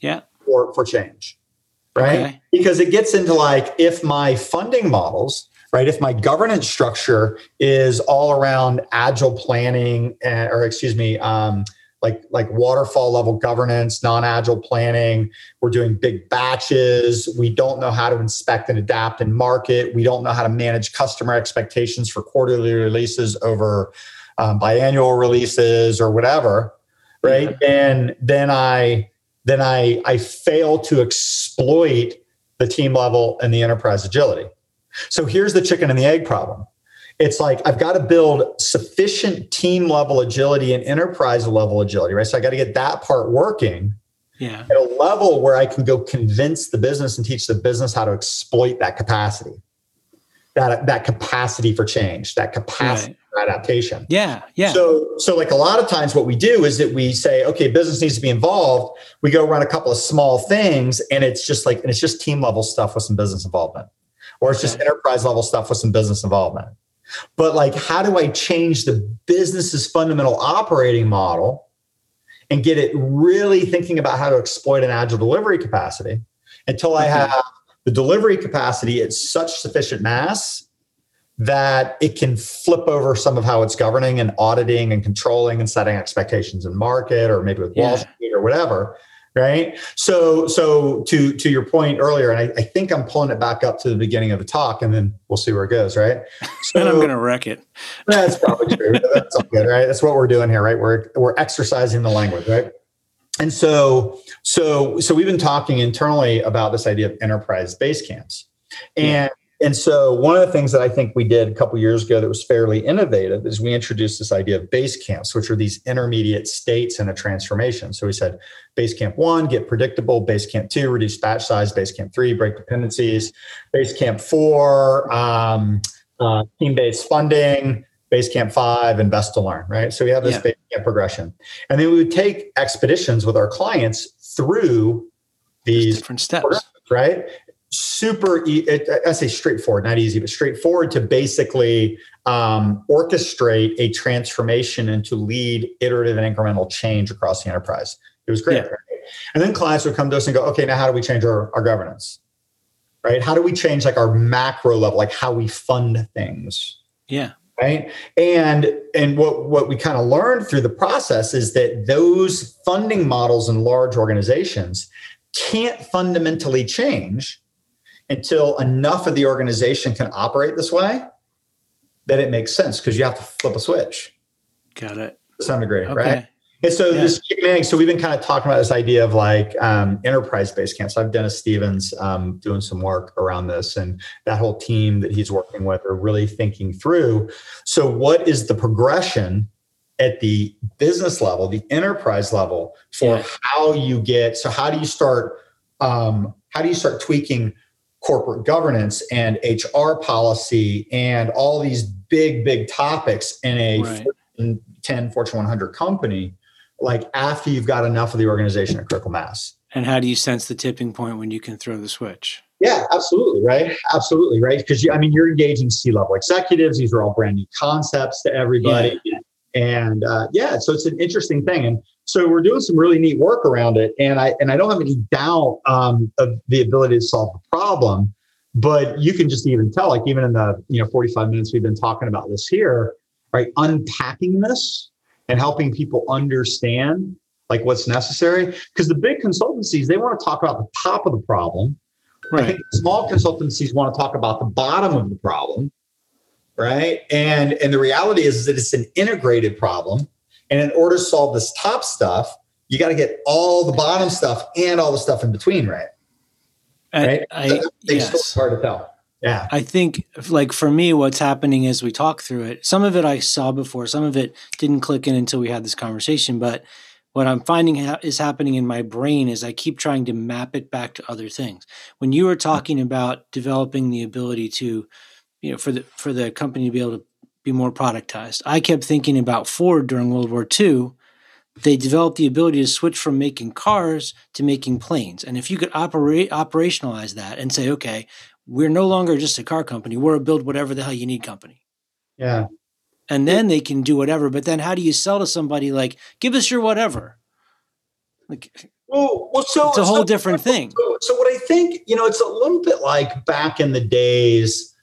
Yeah.
For, for change. Right. Okay. Because it gets into like if my funding models, right, if my governance structure is all around agile planning, and, or excuse me, um, like like waterfall level governance, non-agile planning. We're doing big batches. We don't know how to inspect and adapt and market. We don't know how to manage customer expectations for quarterly releases over um, biannual releases or whatever, right? Yeah. And then I then I I fail to exploit the team level and the enterprise agility. So here's the chicken and the egg problem. It's like I've got to build sufficient team level agility and enterprise level agility, right? So I got to get that part working
yeah.
at a level where I can go convince the business and teach the business how to exploit that capacity, that that capacity for change, that capacity adaptation.
Yeah, yeah.
So, so like a lot of times, what we do is that we say, okay, business needs to be involved. We go run a couple of small things, and it's just like, and it's just team level stuff with some business involvement or it's just enterprise level stuff with some business involvement. But like, how do I change the business's fundamental operating model and get it really thinking about how to exploit an agile delivery capacity until I mm-hmm. have the delivery capacity at such sufficient mass that it can flip over some of how it's governing and auditing and controlling and setting expectations in market or maybe with yeah. Wall Street or whatever right? So so to to your point earlier and I, I, think i'm pulling it back up to the beginning of the talk and then we'll see where it goes right?
So, and i'm gonna wreck it.
That's probably true. That's all good right? That's what we're doing here right? We're we're exercising the language right? And so so so we've been talking internally about this idea of enterprise base camps. And yeah. And so, one of the things that I think we did a couple years ago that was fairly innovative is we introduced this idea of base camps, which are these intermediate states in a transformation. So, we said base camp one, get predictable, base camp two, reduce batch size, base camp three, break dependencies, base camp four, um, uh, team based funding, base camp five, invest to learn, right? So, we have this yeah. base camp progression. And then we would take expeditions with our clients through these
different steps
right? Super i say straightforward not easy but straightforward to basically um, orchestrate a transformation and to lead iterative and incremental change across the enterprise. It was great yeah. and then clients would come to us and go okay now how do we change our, our governance? Right? How do we change like our macro level like how we fund things?
Yeah.
Right? And and what what we kind of learned through the process is that those funding models in large organizations can't fundamentally change until enough of the organization can operate this way that it makes sense because you have to flip a switch.
Got it.
To some degree, okay. right? And so yeah. this so we've been kind of talking about this idea of like um, enterprise based camps. I've Dennis Stevens um, doing some work around this, and that whole team that he's working with are really thinking through. So, what is the progression at the business level, the enterprise level, for yeah. how you get? So, how do you start? Um, how do you start tweaking corporate governance and HR policy and all these big, big topics in a right. Fortune 10, Fortune 100 company, like after you've got enough of the organization at critical mass.
And how do you sense the tipping point when you can throw the switch?
Yeah, absolutely. Right. Absolutely. Right. Because I mean, you're engaging C level executives. These are all brand new concepts to everybody. Yeah. And uh, yeah, so it's an interesting thing. And so we're doing some really neat work around it, and I and I don't have any doubt um, of the ability to solve the problem. But you can just even tell, like even in the you know 45 minutes we've been talking about this here, right? Unpacking this and helping people understand like what's necessary. Because the big consultancies they want to talk about the top of the problem. Right. I think small consultancies want to talk about the bottom of the problem, right? And and the reality is that it's an integrated problem and in order to solve this top stuff, you got to get all the bottom stuff and all the stuff in between right.
right? I, yes.
hard to tell. Yeah.
I think like for me, what's happening as we talk through it, some of it I saw before, some of it didn't click in until we had this conversation. But what I'm finding ha- is happening in my brain is I keep trying to map it back to other things. When you were talking about developing the ability to, you know, for the for the company to be able to be more productized. I kept thinking about Ford during World War II. They developed the ability to switch from making cars to making planes. And if you could operate operationalize that and say, okay, we're no longer just a car company, we're a build whatever the hell you need company.
Yeah.
And then they can do whatever. But then how do you sell to somebody like, give us your whatever?
Like well, well so
it's a whole
so,
different thing.
So, so what I think, you know, it's a little bit like back in the days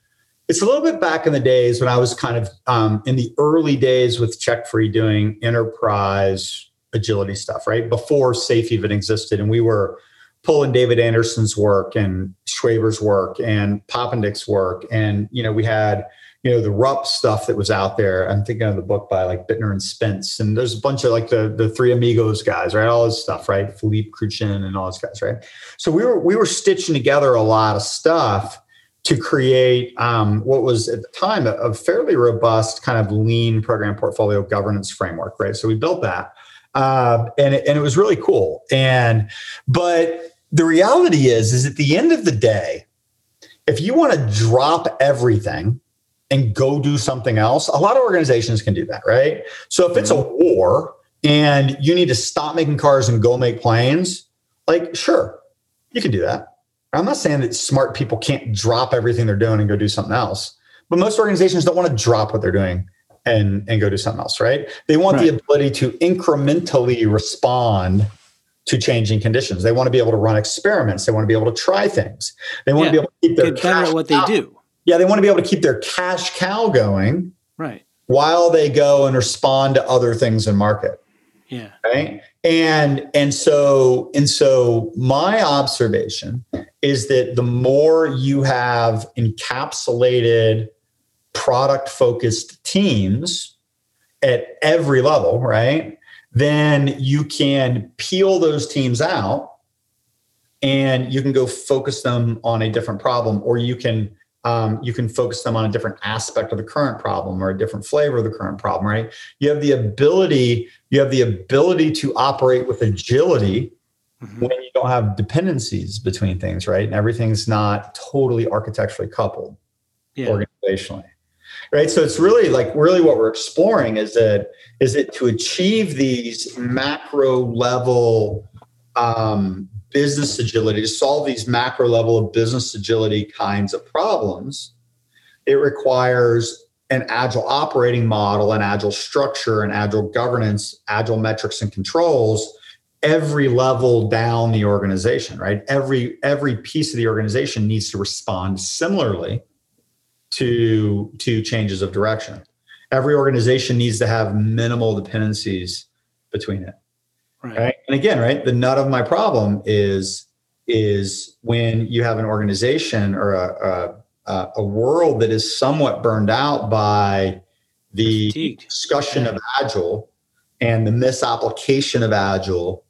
it's a little bit back in the days when I was kind of um, in the early days with CheckFree doing enterprise agility stuff, right? Before SAFe even existed. And we were pulling David Anderson's work and Schwaber's work and Poppendieck's work. And, you know, we had, you know, the RUP stuff that was out there. I'm thinking of the book by like Bittner and Spence. And there's a bunch of like the the three amigos guys, right? All this stuff, right? Philippe Kruchten and all those guys, right? So we were we were stitching together a lot of stuff to create um, what was at the time a, a, fairly robust kind of lean program portfolio governance framework, right? So we built that, uh, and it, and it was really cool. And but the reality is, is at the end of the day, if you want to drop everything and go do something else, a lot of organizations can do that, right? So if it's a mm-hmm. war and you need to stop making cars and go make planes, like sure, you can do that I'm not saying that smart people can't drop everything they're doing and go do something else, but most organizations don't want to drop what they're doing and, and go do something else, right? They want right. the ability to incrementally respond to changing conditions. They want to be able to run experiments. They want to be able to try things. They want yeah. to be able to keep their
Get better at what cow. they do.
Yeah, they want to be able to keep their cash cow going.
Right.
While they go and respond to other things in market.
Yeah.
Right. And and so and so my observation is that the more you have encapsulated product focused teams at every level, right? Then you can peel those teams out and you can go focus them on a different problem or you can um, you can focus them on a different aspect of the current problem or a different flavor of the current problem right you have the ability you have the ability to operate with agility mm-hmm. when you don't have dependencies between things right and everything's not totally architecturally coupled yeah. organizationally right so it's really like really what we're exploring is that is it to achieve these macro level um, business agility, to solve these macro level of business agility kinds of problems, it requires an agile operating model, an agile structure, an agile governance, agile metrics and controls every level down the organization right? Every every piece of the organization needs to respond similarly to to changes of direction. Every organization needs to have minimal dependencies between it Right. right. And again, right, the nut of my problem is is when you have an organization or a, a, a world that is somewhat burned out by the Fatigued. discussion yeah. of agile and the misapplication of agile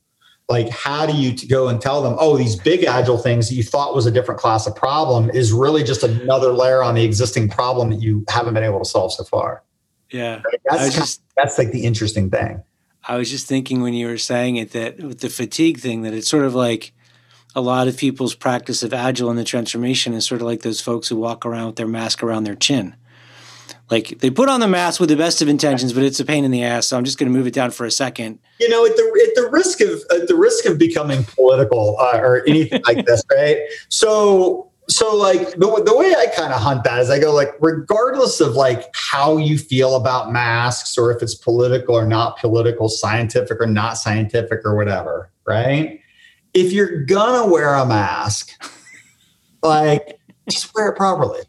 like how do you go and tell them oh these big agile things that you thought was a different class of problem is really just another layer on the existing problem that you haven't been able to solve so far
yeah
right? that's, just, that's like the interesting thing
I was just thinking when you were saying it that with the fatigue thing, that it's sort of like a lot of people's practice of agile in the transformation is sort of like those folks who walk around with their mask around their chin. Like they put on the mask with the best of intentions, but it's a pain in the ass. So I'm just going to move it down for a second.
You know, at the at the risk of at the risk of becoming political uh, or anything like this, right? So so like the, the way I kind of hunt that is I go like regardless of like how you feel about masks or if it's political or not political, scientific or not scientific or whatever, right? If you're gonna wear a mask, like just wear it properly.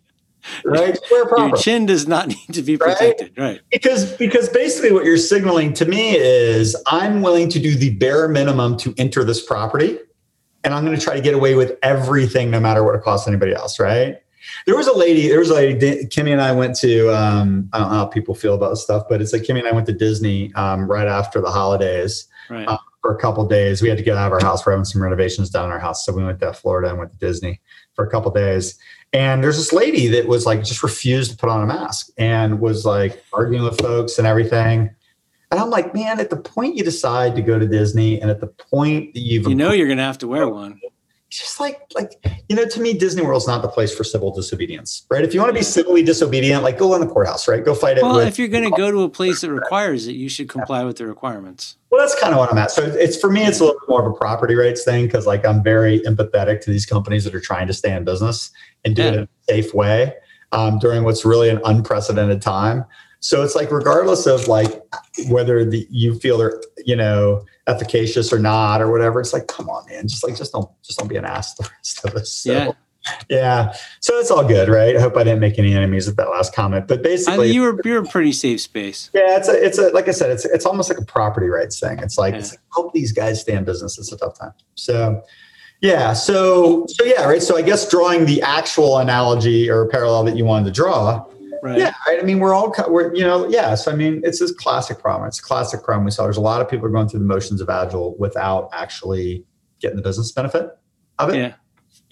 Right? wear it properly.
Your chin does not need to be protected, right? right?
Because because basically what you're signaling to me is I'm willing to do the bare minimum to enter this property and I'm going to try to get away with everything, no matter what it costs anybody else, right? There was a lady, there was a lady, Kimmy and I went to, um, I don't know how people feel about stuff, but it's like Kimmy and I went to Disney um, right after the holidays right. uh, for a couple days. We had to get out of our house. We're having some renovations done in our house. So we went to Florida and went to Disney for a couple days. And there's this lady that was like, just refused to put on a mask and was like arguing with folks and everything. And I'm like, man, at the point you decide to go to Disney and at the point that you've
You know you're gonna have to wear one.
Just like like you know, to me, Disney World's not the place for civil disobedience, right? If you want to be civilly disobedient, like go in the courthouse, right? Go fight it.
Well, if you're going to go to a place that requires it, you should comply with the requirements.
Well, that's kind of what I'm at. So it's for me, it's a little bit more of a property rights thing because like I'm very empathetic to these companies that are trying to stay in business and do yeah. it in a safe way um, during what's really an unprecedented time. So it's like regardless of like whether the, you feel they're you know efficacious or not or whatever, it's like come on, man, just like just don't just don't be an ass the rest of us.
So, yeah,
yeah. So it's all good, right? I hope I didn't make any enemies with that last comment. But basically,
you were you're a pretty safe space.
Yeah, it's a it's a like I said, it's it's almost like a property rights thing. It's like, yeah. it's like help these guys stay in business. It's a tough time. So yeah, so so yeah, right. So I guess drawing the actual analogy or parallel that you wanted to draw. Right. Yeah. I mean, we're all we're you know, yes. I mean, it's this classic problem. It's a classic problem we saw. There's a lot of people going through the motions of agile without actually getting the business benefit of it.
Yeah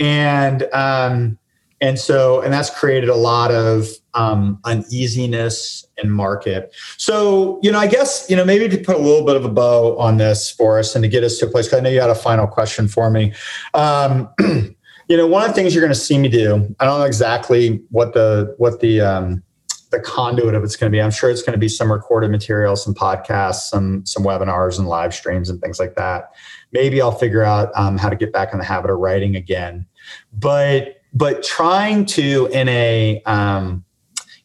and um, and so and that's created a lot of um, uneasiness in market. So you know, I guess you know maybe to put a little bit of a bow on this for us and to get us to a place. Because I know you had a final question for me. Um, you know, one of the things you're going to see me do. I don't know exactly what the what the um, the conduit of it's going to be. I'm sure it's going to be some recorded material, some podcasts, some some webinars and live streams and things like that. Maybe I'll figure out um, how to get back in the habit of writing again but but trying to in a um,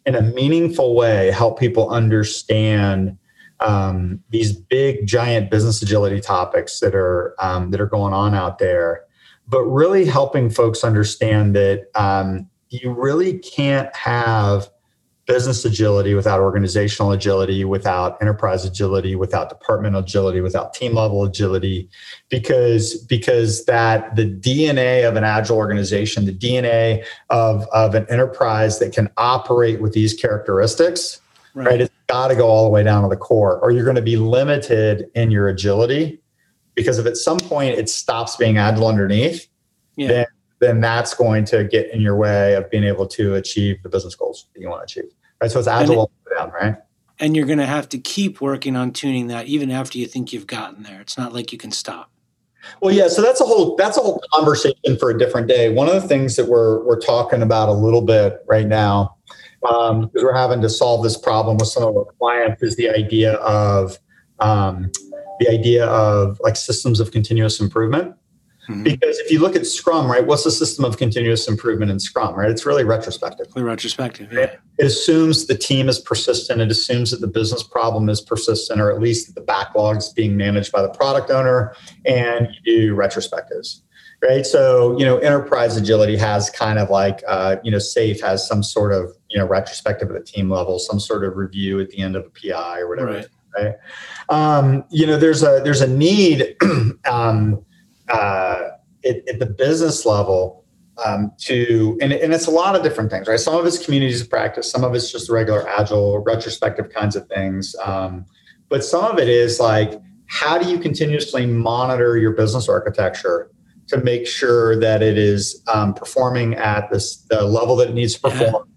in a meaningful way help people understand um, these big giant business agility topics that are um, that are going on out there but really helping folks understand that um, you really can't have business agility without organizational agility, without enterprise agility, without departmental agility, without team level agility, because because that the DNA of an agile organization, the DNA of, of an enterprise that can operate with these characteristics, right, right it's got to go all the way down to the core, or you're going to be limited in your agility. Because if at some point it stops being agile underneath, yeah. then then that's going to get in your way of being able to achieve the business goals that you want to achieve. Right. So it's agile it, down, right?
And you're going to have to keep working on tuning that even after you think you've gotten there. It's not like you can stop.
Well, yeah. So that's a whole that's a whole conversation for a different day. One of the things that we're we're talking about a little bit right now, um, because we're having to solve this problem with some of our clients, is the idea of um, the idea of like systems of continuous improvement. Mm-hmm. Because if you look at Scrum, right, what's the system of continuous improvement in Scrum, right? It's really retrospective.
Really retrospective, yeah.
It assumes the team is persistent. It assumes that the business problem is persistent, or at least that the backlog is being managed by the product owner, and you do retrospectives. Right. So, you know, enterprise agility has kind of like, uh, you know, SAFe has some sort of, you know, retrospective at the team level, some sort of review at the end of a PI or whatever. Right. Right? Um, you know, there's a there's a need um, uh, at, at, the business level um, to and, and it's a lot of different things right? Some of it's communities of practice some of it's just regular agile retrospective kinds of things um, but some of it is like how do you continuously monitor your business architecture to make sure that it is um, performing at this the level that it needs to perform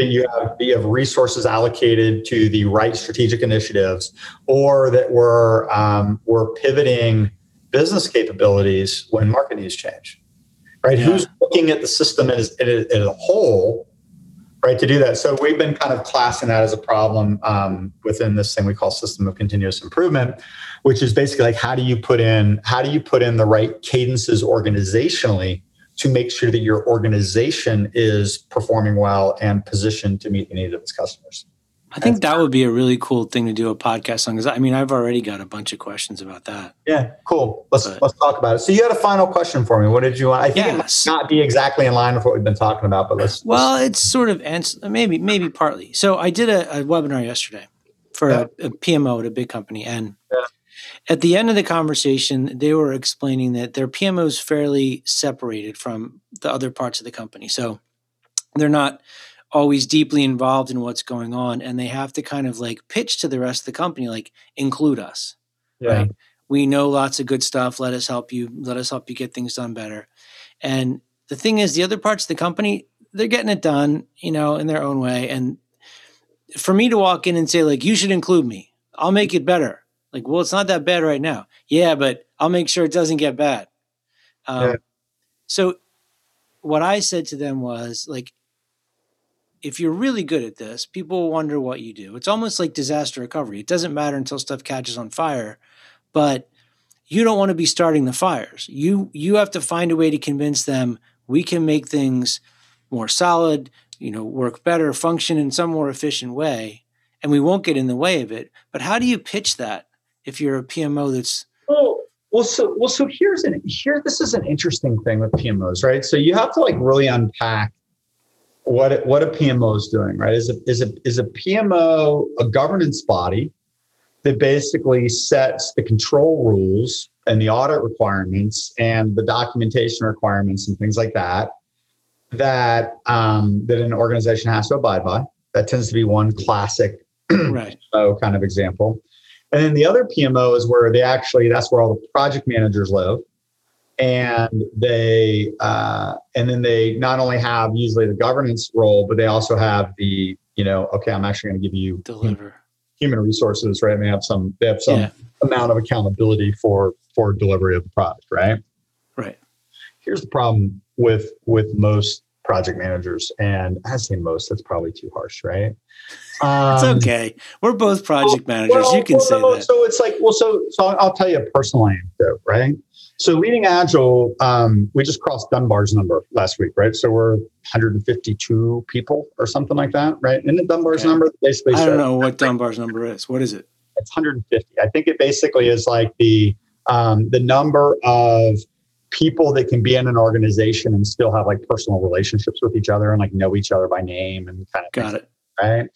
that you have, you have resources allocated to the right strategic initiatives or that we're um, we're pivoting business capabilities when market needs change, right? Yeah. Who's looking at the system as, as, as, a whole, right, to do that? So we've been kind of classing that as a problem um, within this thing we call system of continuous improvement, which is basically like how do you put in how do you put in the right cadences organizationally to make sure that your organization is performing well and positioned to meet the needs of its customers.
I think that would be a really cool thing to do a podcast on because I mean I've already got a bunch of questions about that.
Yeah, cool. Let's but, let's talk about it. So you had a final question for me. What did you want? I think it might not be exactly in line with what we've been talking about, but let's.
Well, let's, it's sort of answer, maybe maybe partly. So I did a, a webinar yesterday for yeah. a, a, PMO at a big company, and yeah. At the end of the conversation, they were explaining that their PMO is fairly separated from the other parts of the company. So they're not always deeply involved in what's going on and they have to kind of like pitch to the rest of the company like include us. Yeah. right? We know lots of good stuff. Let us help you. Let us help you get things done better. And the thing is the other parts of the company they're getting it done you know in their own way. And for me to walk in and say like you should include me. I'll make it better like well it's not that bad right now yeah but i'll make sure it doesn't get bad um, yeah. so what i said to them was like if you're really good at this, people will wonder what you do. It's almost like disaster recovery. It doesn't matter until stuff catches on fire, but you don't want to be starting the fires. You you have to find a way to convince them we can make things more solid, you know, work better, function in some more efficient way, and we won't get in the way of it. But how do you pitch that if you're a PMO that's
well, well, so well, so here's an here. This is an interesting thing with PMOs, right? So you have to like really unpack what it, what a PMO is doing, right? Is a is a is a PMO a governance body that basically sets the control rules and the audit requirements and the documentation requirements and things like that that um, that an organization has to abide by. That tends to be one classic
right.
kind of example. And then the other PMO is where they actually that's where all the project managers live, and they uh, and then they not only have usually the governance role, but they also have the you know okay, I'm actually going to give you
deliver
human resources, right? And they have some they have some yeah. amount of accountability for for delivery of the product, right?
Right.
Here's the problem with with most project managers, and I say most, that's probably too harsh, right?
Um, it's okay. We're both project well, managers. Well, you can well, say no, that.
So it's like, well, so so I'll tell you a personal anecdote, right? So LeadingAgile, um, we just crossed Dunbar's number last week, right? So we're 152 people or something like that, right? And the Dunbar's okay. number basically.
I don't know what Dunbar's number is. What is it?
It's 150. I think it basically is like the um, the number of people that can be in an organization and still have like personal relationships with each other and like know each other by name and kind of
got it
right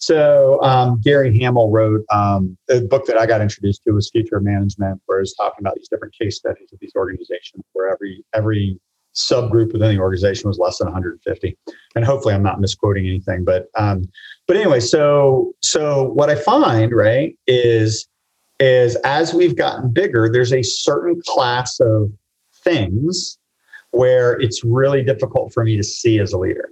so um, Gary Hamel wrote um, a book that I got introduced to was Future of Management, where he's talking about these different case studies of these organizations, where every every subgroup within the organization was less than 150. And hopefully, I'm not misquoting anything, but um, but anyway, so so what I find right is is as we've gotten bigger, there's a certain class of things where it's really difficult for me to see as a leader.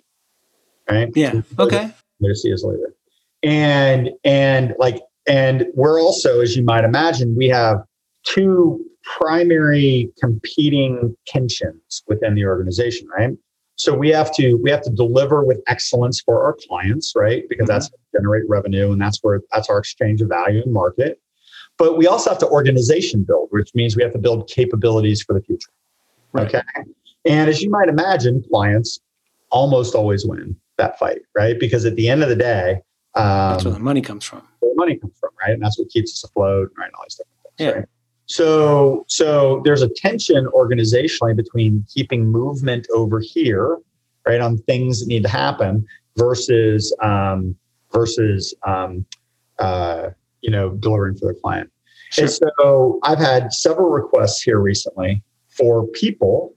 Right?
Yeah. Okay.
To see as a leader and and like and we're also as you might imagine we have two primary competing tensions within the organization right? So we have to we have to deliver with excellence for our clients right? Because mm-hmm. that's generate revenue and that's where that's our exchange of value in market. But we also have to organization build which means we have to build capabilities for the future right. okay? And as you might imagine clients almost always win that fight right? Because at the end of the day
um, that's where the money comes from.
Where the money comes from, right? And that's what keeps us afloat, right? And all these different things, yeah. right? So, so there's a tension organizationally between keeping movement over here, right, on things that need to happen, versus um, versus um, uh, you know delivering for the client. Sure. And so, I've had several requests here recently for people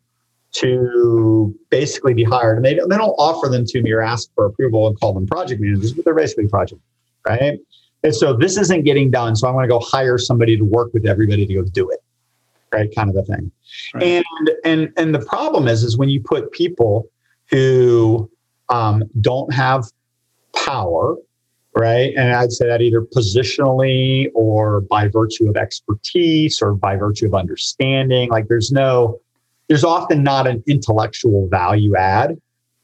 to basically be hired. And they, they don't offer them to me or ask for approval and call them project managers, but they're basically project, right? And so this isn't getting done. So I want to go hire somebody to work with everybody to go do it, right? Kind of a thing. Right. And and and the problem is, is when you put people who um, don't have power, right? And I'd say that either positionally or by virtue of expertise or by virtue of understanding. Like there's no there's often not an intellectual value add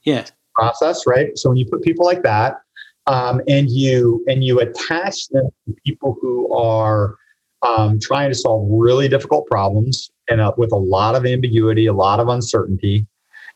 yeah.
process, right? So when you put people like that, um, and you and you attach them to people who are um, trying to solve really difficult problems and uh, with a lot of ambiguity, a lot of uncertainty,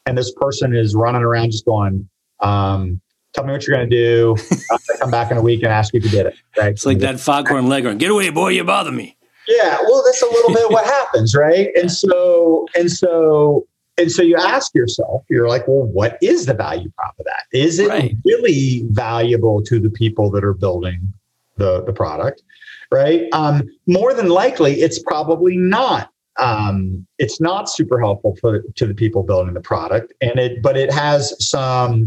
and this person is running around just going, um, "Tell me what you're going to do. I'll come back in a week and ask you if you did it." Right?
It's like that foghorn leghorn. Get away, boy! You bother me.
Yeah, well, that's a little bit what happens, right? And so, and so, and so you ask yourself, you're like, well, what is the value prop of that? Is it right. really valuable to the people that are building the the product, right? Um, more than likely, it's probably not. Um, it's not super helpful for to the people building the product, and it, but it has some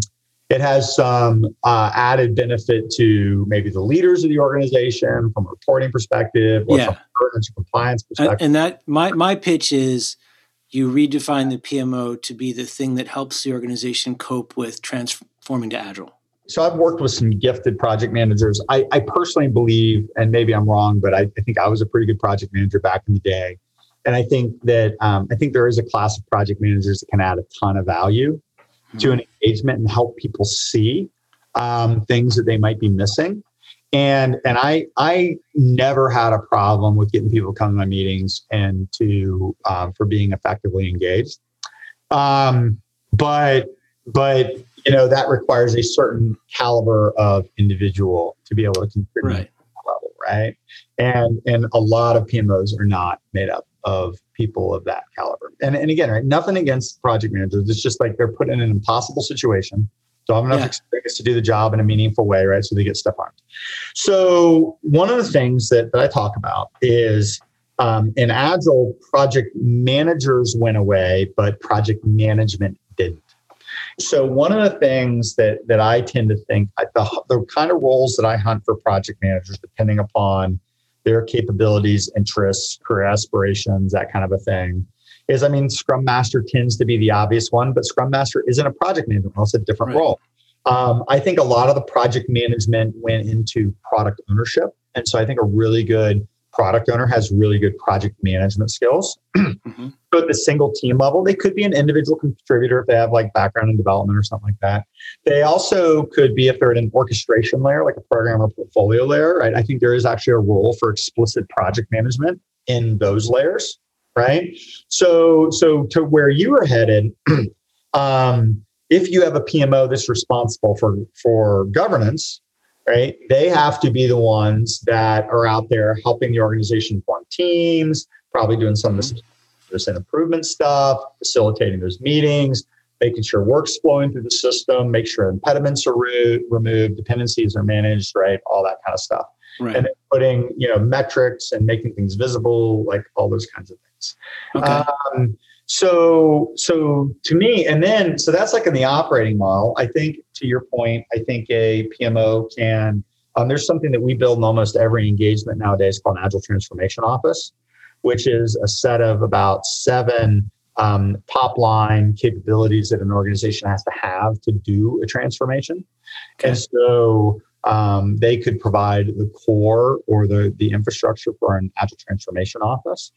it has some uh, added benefit to maybe the leaders of the organization from a reporting perspective or yeah. from a compliance perspective.
And that my my pitch is you redefine the PMO to be the thing that helps the organization cope with transforming to agile.
So I've worked with some gifted project managers. I, I personally believe, and maybe I'm wrong, but I, I, think I was a pretty good project manager back in the day. And I think that um, I think there is a class of project managers that can add a ton of value to an engagement and help people see um, things that they might be missing. And and I I never had a problem with getting people to come to my meetings and to um, for being effectively engaged. Um, but but you know that requires a certain caliber of individual to be able to contribute right. level, right? And and a lot of PMOs are not made up of people of that caliber. And, and again, right, nothing against project managers. It's just like they're put in an impossible situation. Don't have enough yeah. experience to do the job in a meaningful way, right? So they get stuff harmed. So one of the things that, that I talk about is um, in Agile, project managers went away, but project management didn't. So one of the things that that I tend to think the the kind of roles that I hunt for project managers, depending upon their capabilities, interests, career aspirations, that kind of a thing, is I mean, Scrum Master tends to be the obvious one, but Scrum Master isn't a project manager; it's a different right. role. Um, I think a lot of the project management went into product ownership, and so I think a really good product owner has really good project management skills. mm-hmm. So at the single team level, they could be an individual contributor if they have like background in development or something like that. They also could be if they're at an orchestration layer, like a program or portfolio layer, right? I think there is actually a role for explicit project management in those layers, right? So, so to where you are headed, um, if you have a PMO that's responsible for for governance, right? They have to be the ones that are out there helping the organization form teams, probably doing some of this improvement stuff, facilitating those meetings, making sure work's flowing through the system, make sure impediments are re- removed, dependencies are managed, right? All that kind of stuff. Right. And putting, you know, metrics and making things visible, like all those kinds of things. Okay. Um, so, so to me, and then, so that's like in the operating model. I think to your point, I think a PMO can, um, there's something that we build in almost every engagement nowadays called an Agile Transformation Office, which is a set of about seven um, top line capabilities that an organization has to have to do a transformation. Okay. And so um, they could provide the core or the, the infrastructure for an Agile Transformation Office,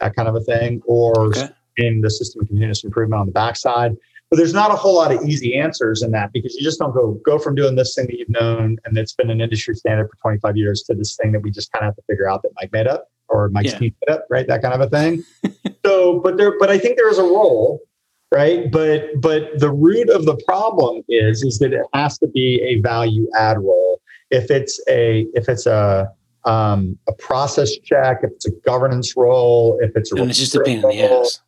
that kind of a thing, or okay in the system of continuous improvement on the backside. But there's not a whole lot of easy answers in that because you just don't go go from doing this thing that you've known and it's been an industry standard for 25 years to this thing that we just kind of have to figure out that Mike made up or Mike's yeah. team made up, right? That kind of a thing. so, but there, but I think there is a role, right? But but the root of the problem is is that it has to be a value add role. If it's a if it's a um, a process check, if it's a governance role, if it's a
and it's just a pain in the ass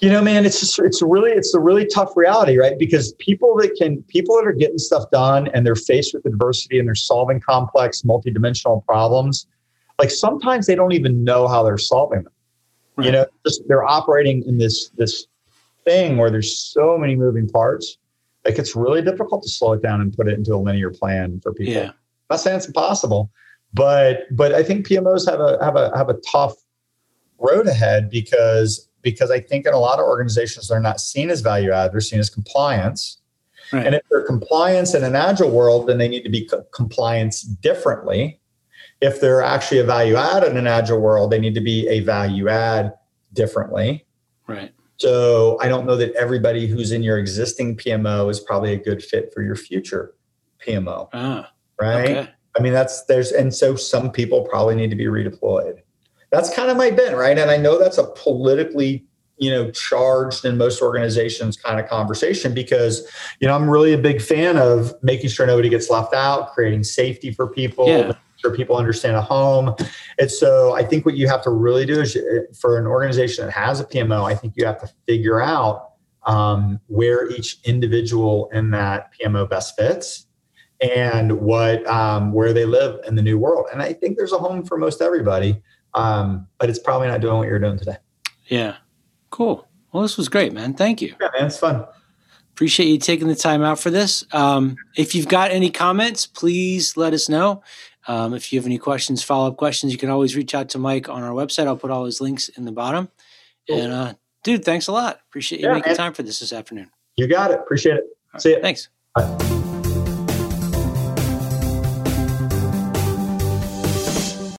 you know man it's just it's really it's a really tough reality right because people that can people that are getting stuff done and they're faced with adversity and they're solving complex multidimensional problems like sometimes they don't even know how they're solving them right. you know just they're operating in this this thing where there's so many moving parts like it's really difficult to slow it down and put it into a linear plan for people yeah. I'm not saying it's impossible but but i think pmos have a have a have a tough road ahead because because I think in a lot of organizations, they're not seen as value add, they're seen as compliance. Right. And if they're compliance in an agile world, then they need to be co- compliance differently. If they're actually a value add in an agile world, they need to be a value add differently.
Right.
So I don't know that everybody who's in your existing PMO is probably a good fit for your future PMO. Ah, right. Okay. I mean, that's there's, and so some people probably need to be redeployed that's kind of my bent, right? And I know that's a politically you know charged in most organizations kind of conversation because you know i'm really a big fan of making sure nobody gets left out creating safety for people yeah. sure people understand a home and so i think what you have to really do is uh, for an organization that has a pmo i think you have to figure out um, where each individual in that pmo best fits and what um, where they live in the new world and i think there's a home for most everybody um, but it's probably not doing what you're doing today.
Yeah. Cool. Well, this was great, man. Thank you.
Yeah, man. It's fun.
Appreciate you taking the time out for this. Um, if you've got any comments, please let us know. Um, if you have any questions, follow up questions, you can always reach out to Mike on our website. I'll put all his links in the bottom. Cool. And, uh, dude, thanks a lot. Appreciate you yeah, making man. time for this this afternoon.
You got it. Appreciate it. See you.
Thanks.
Bye.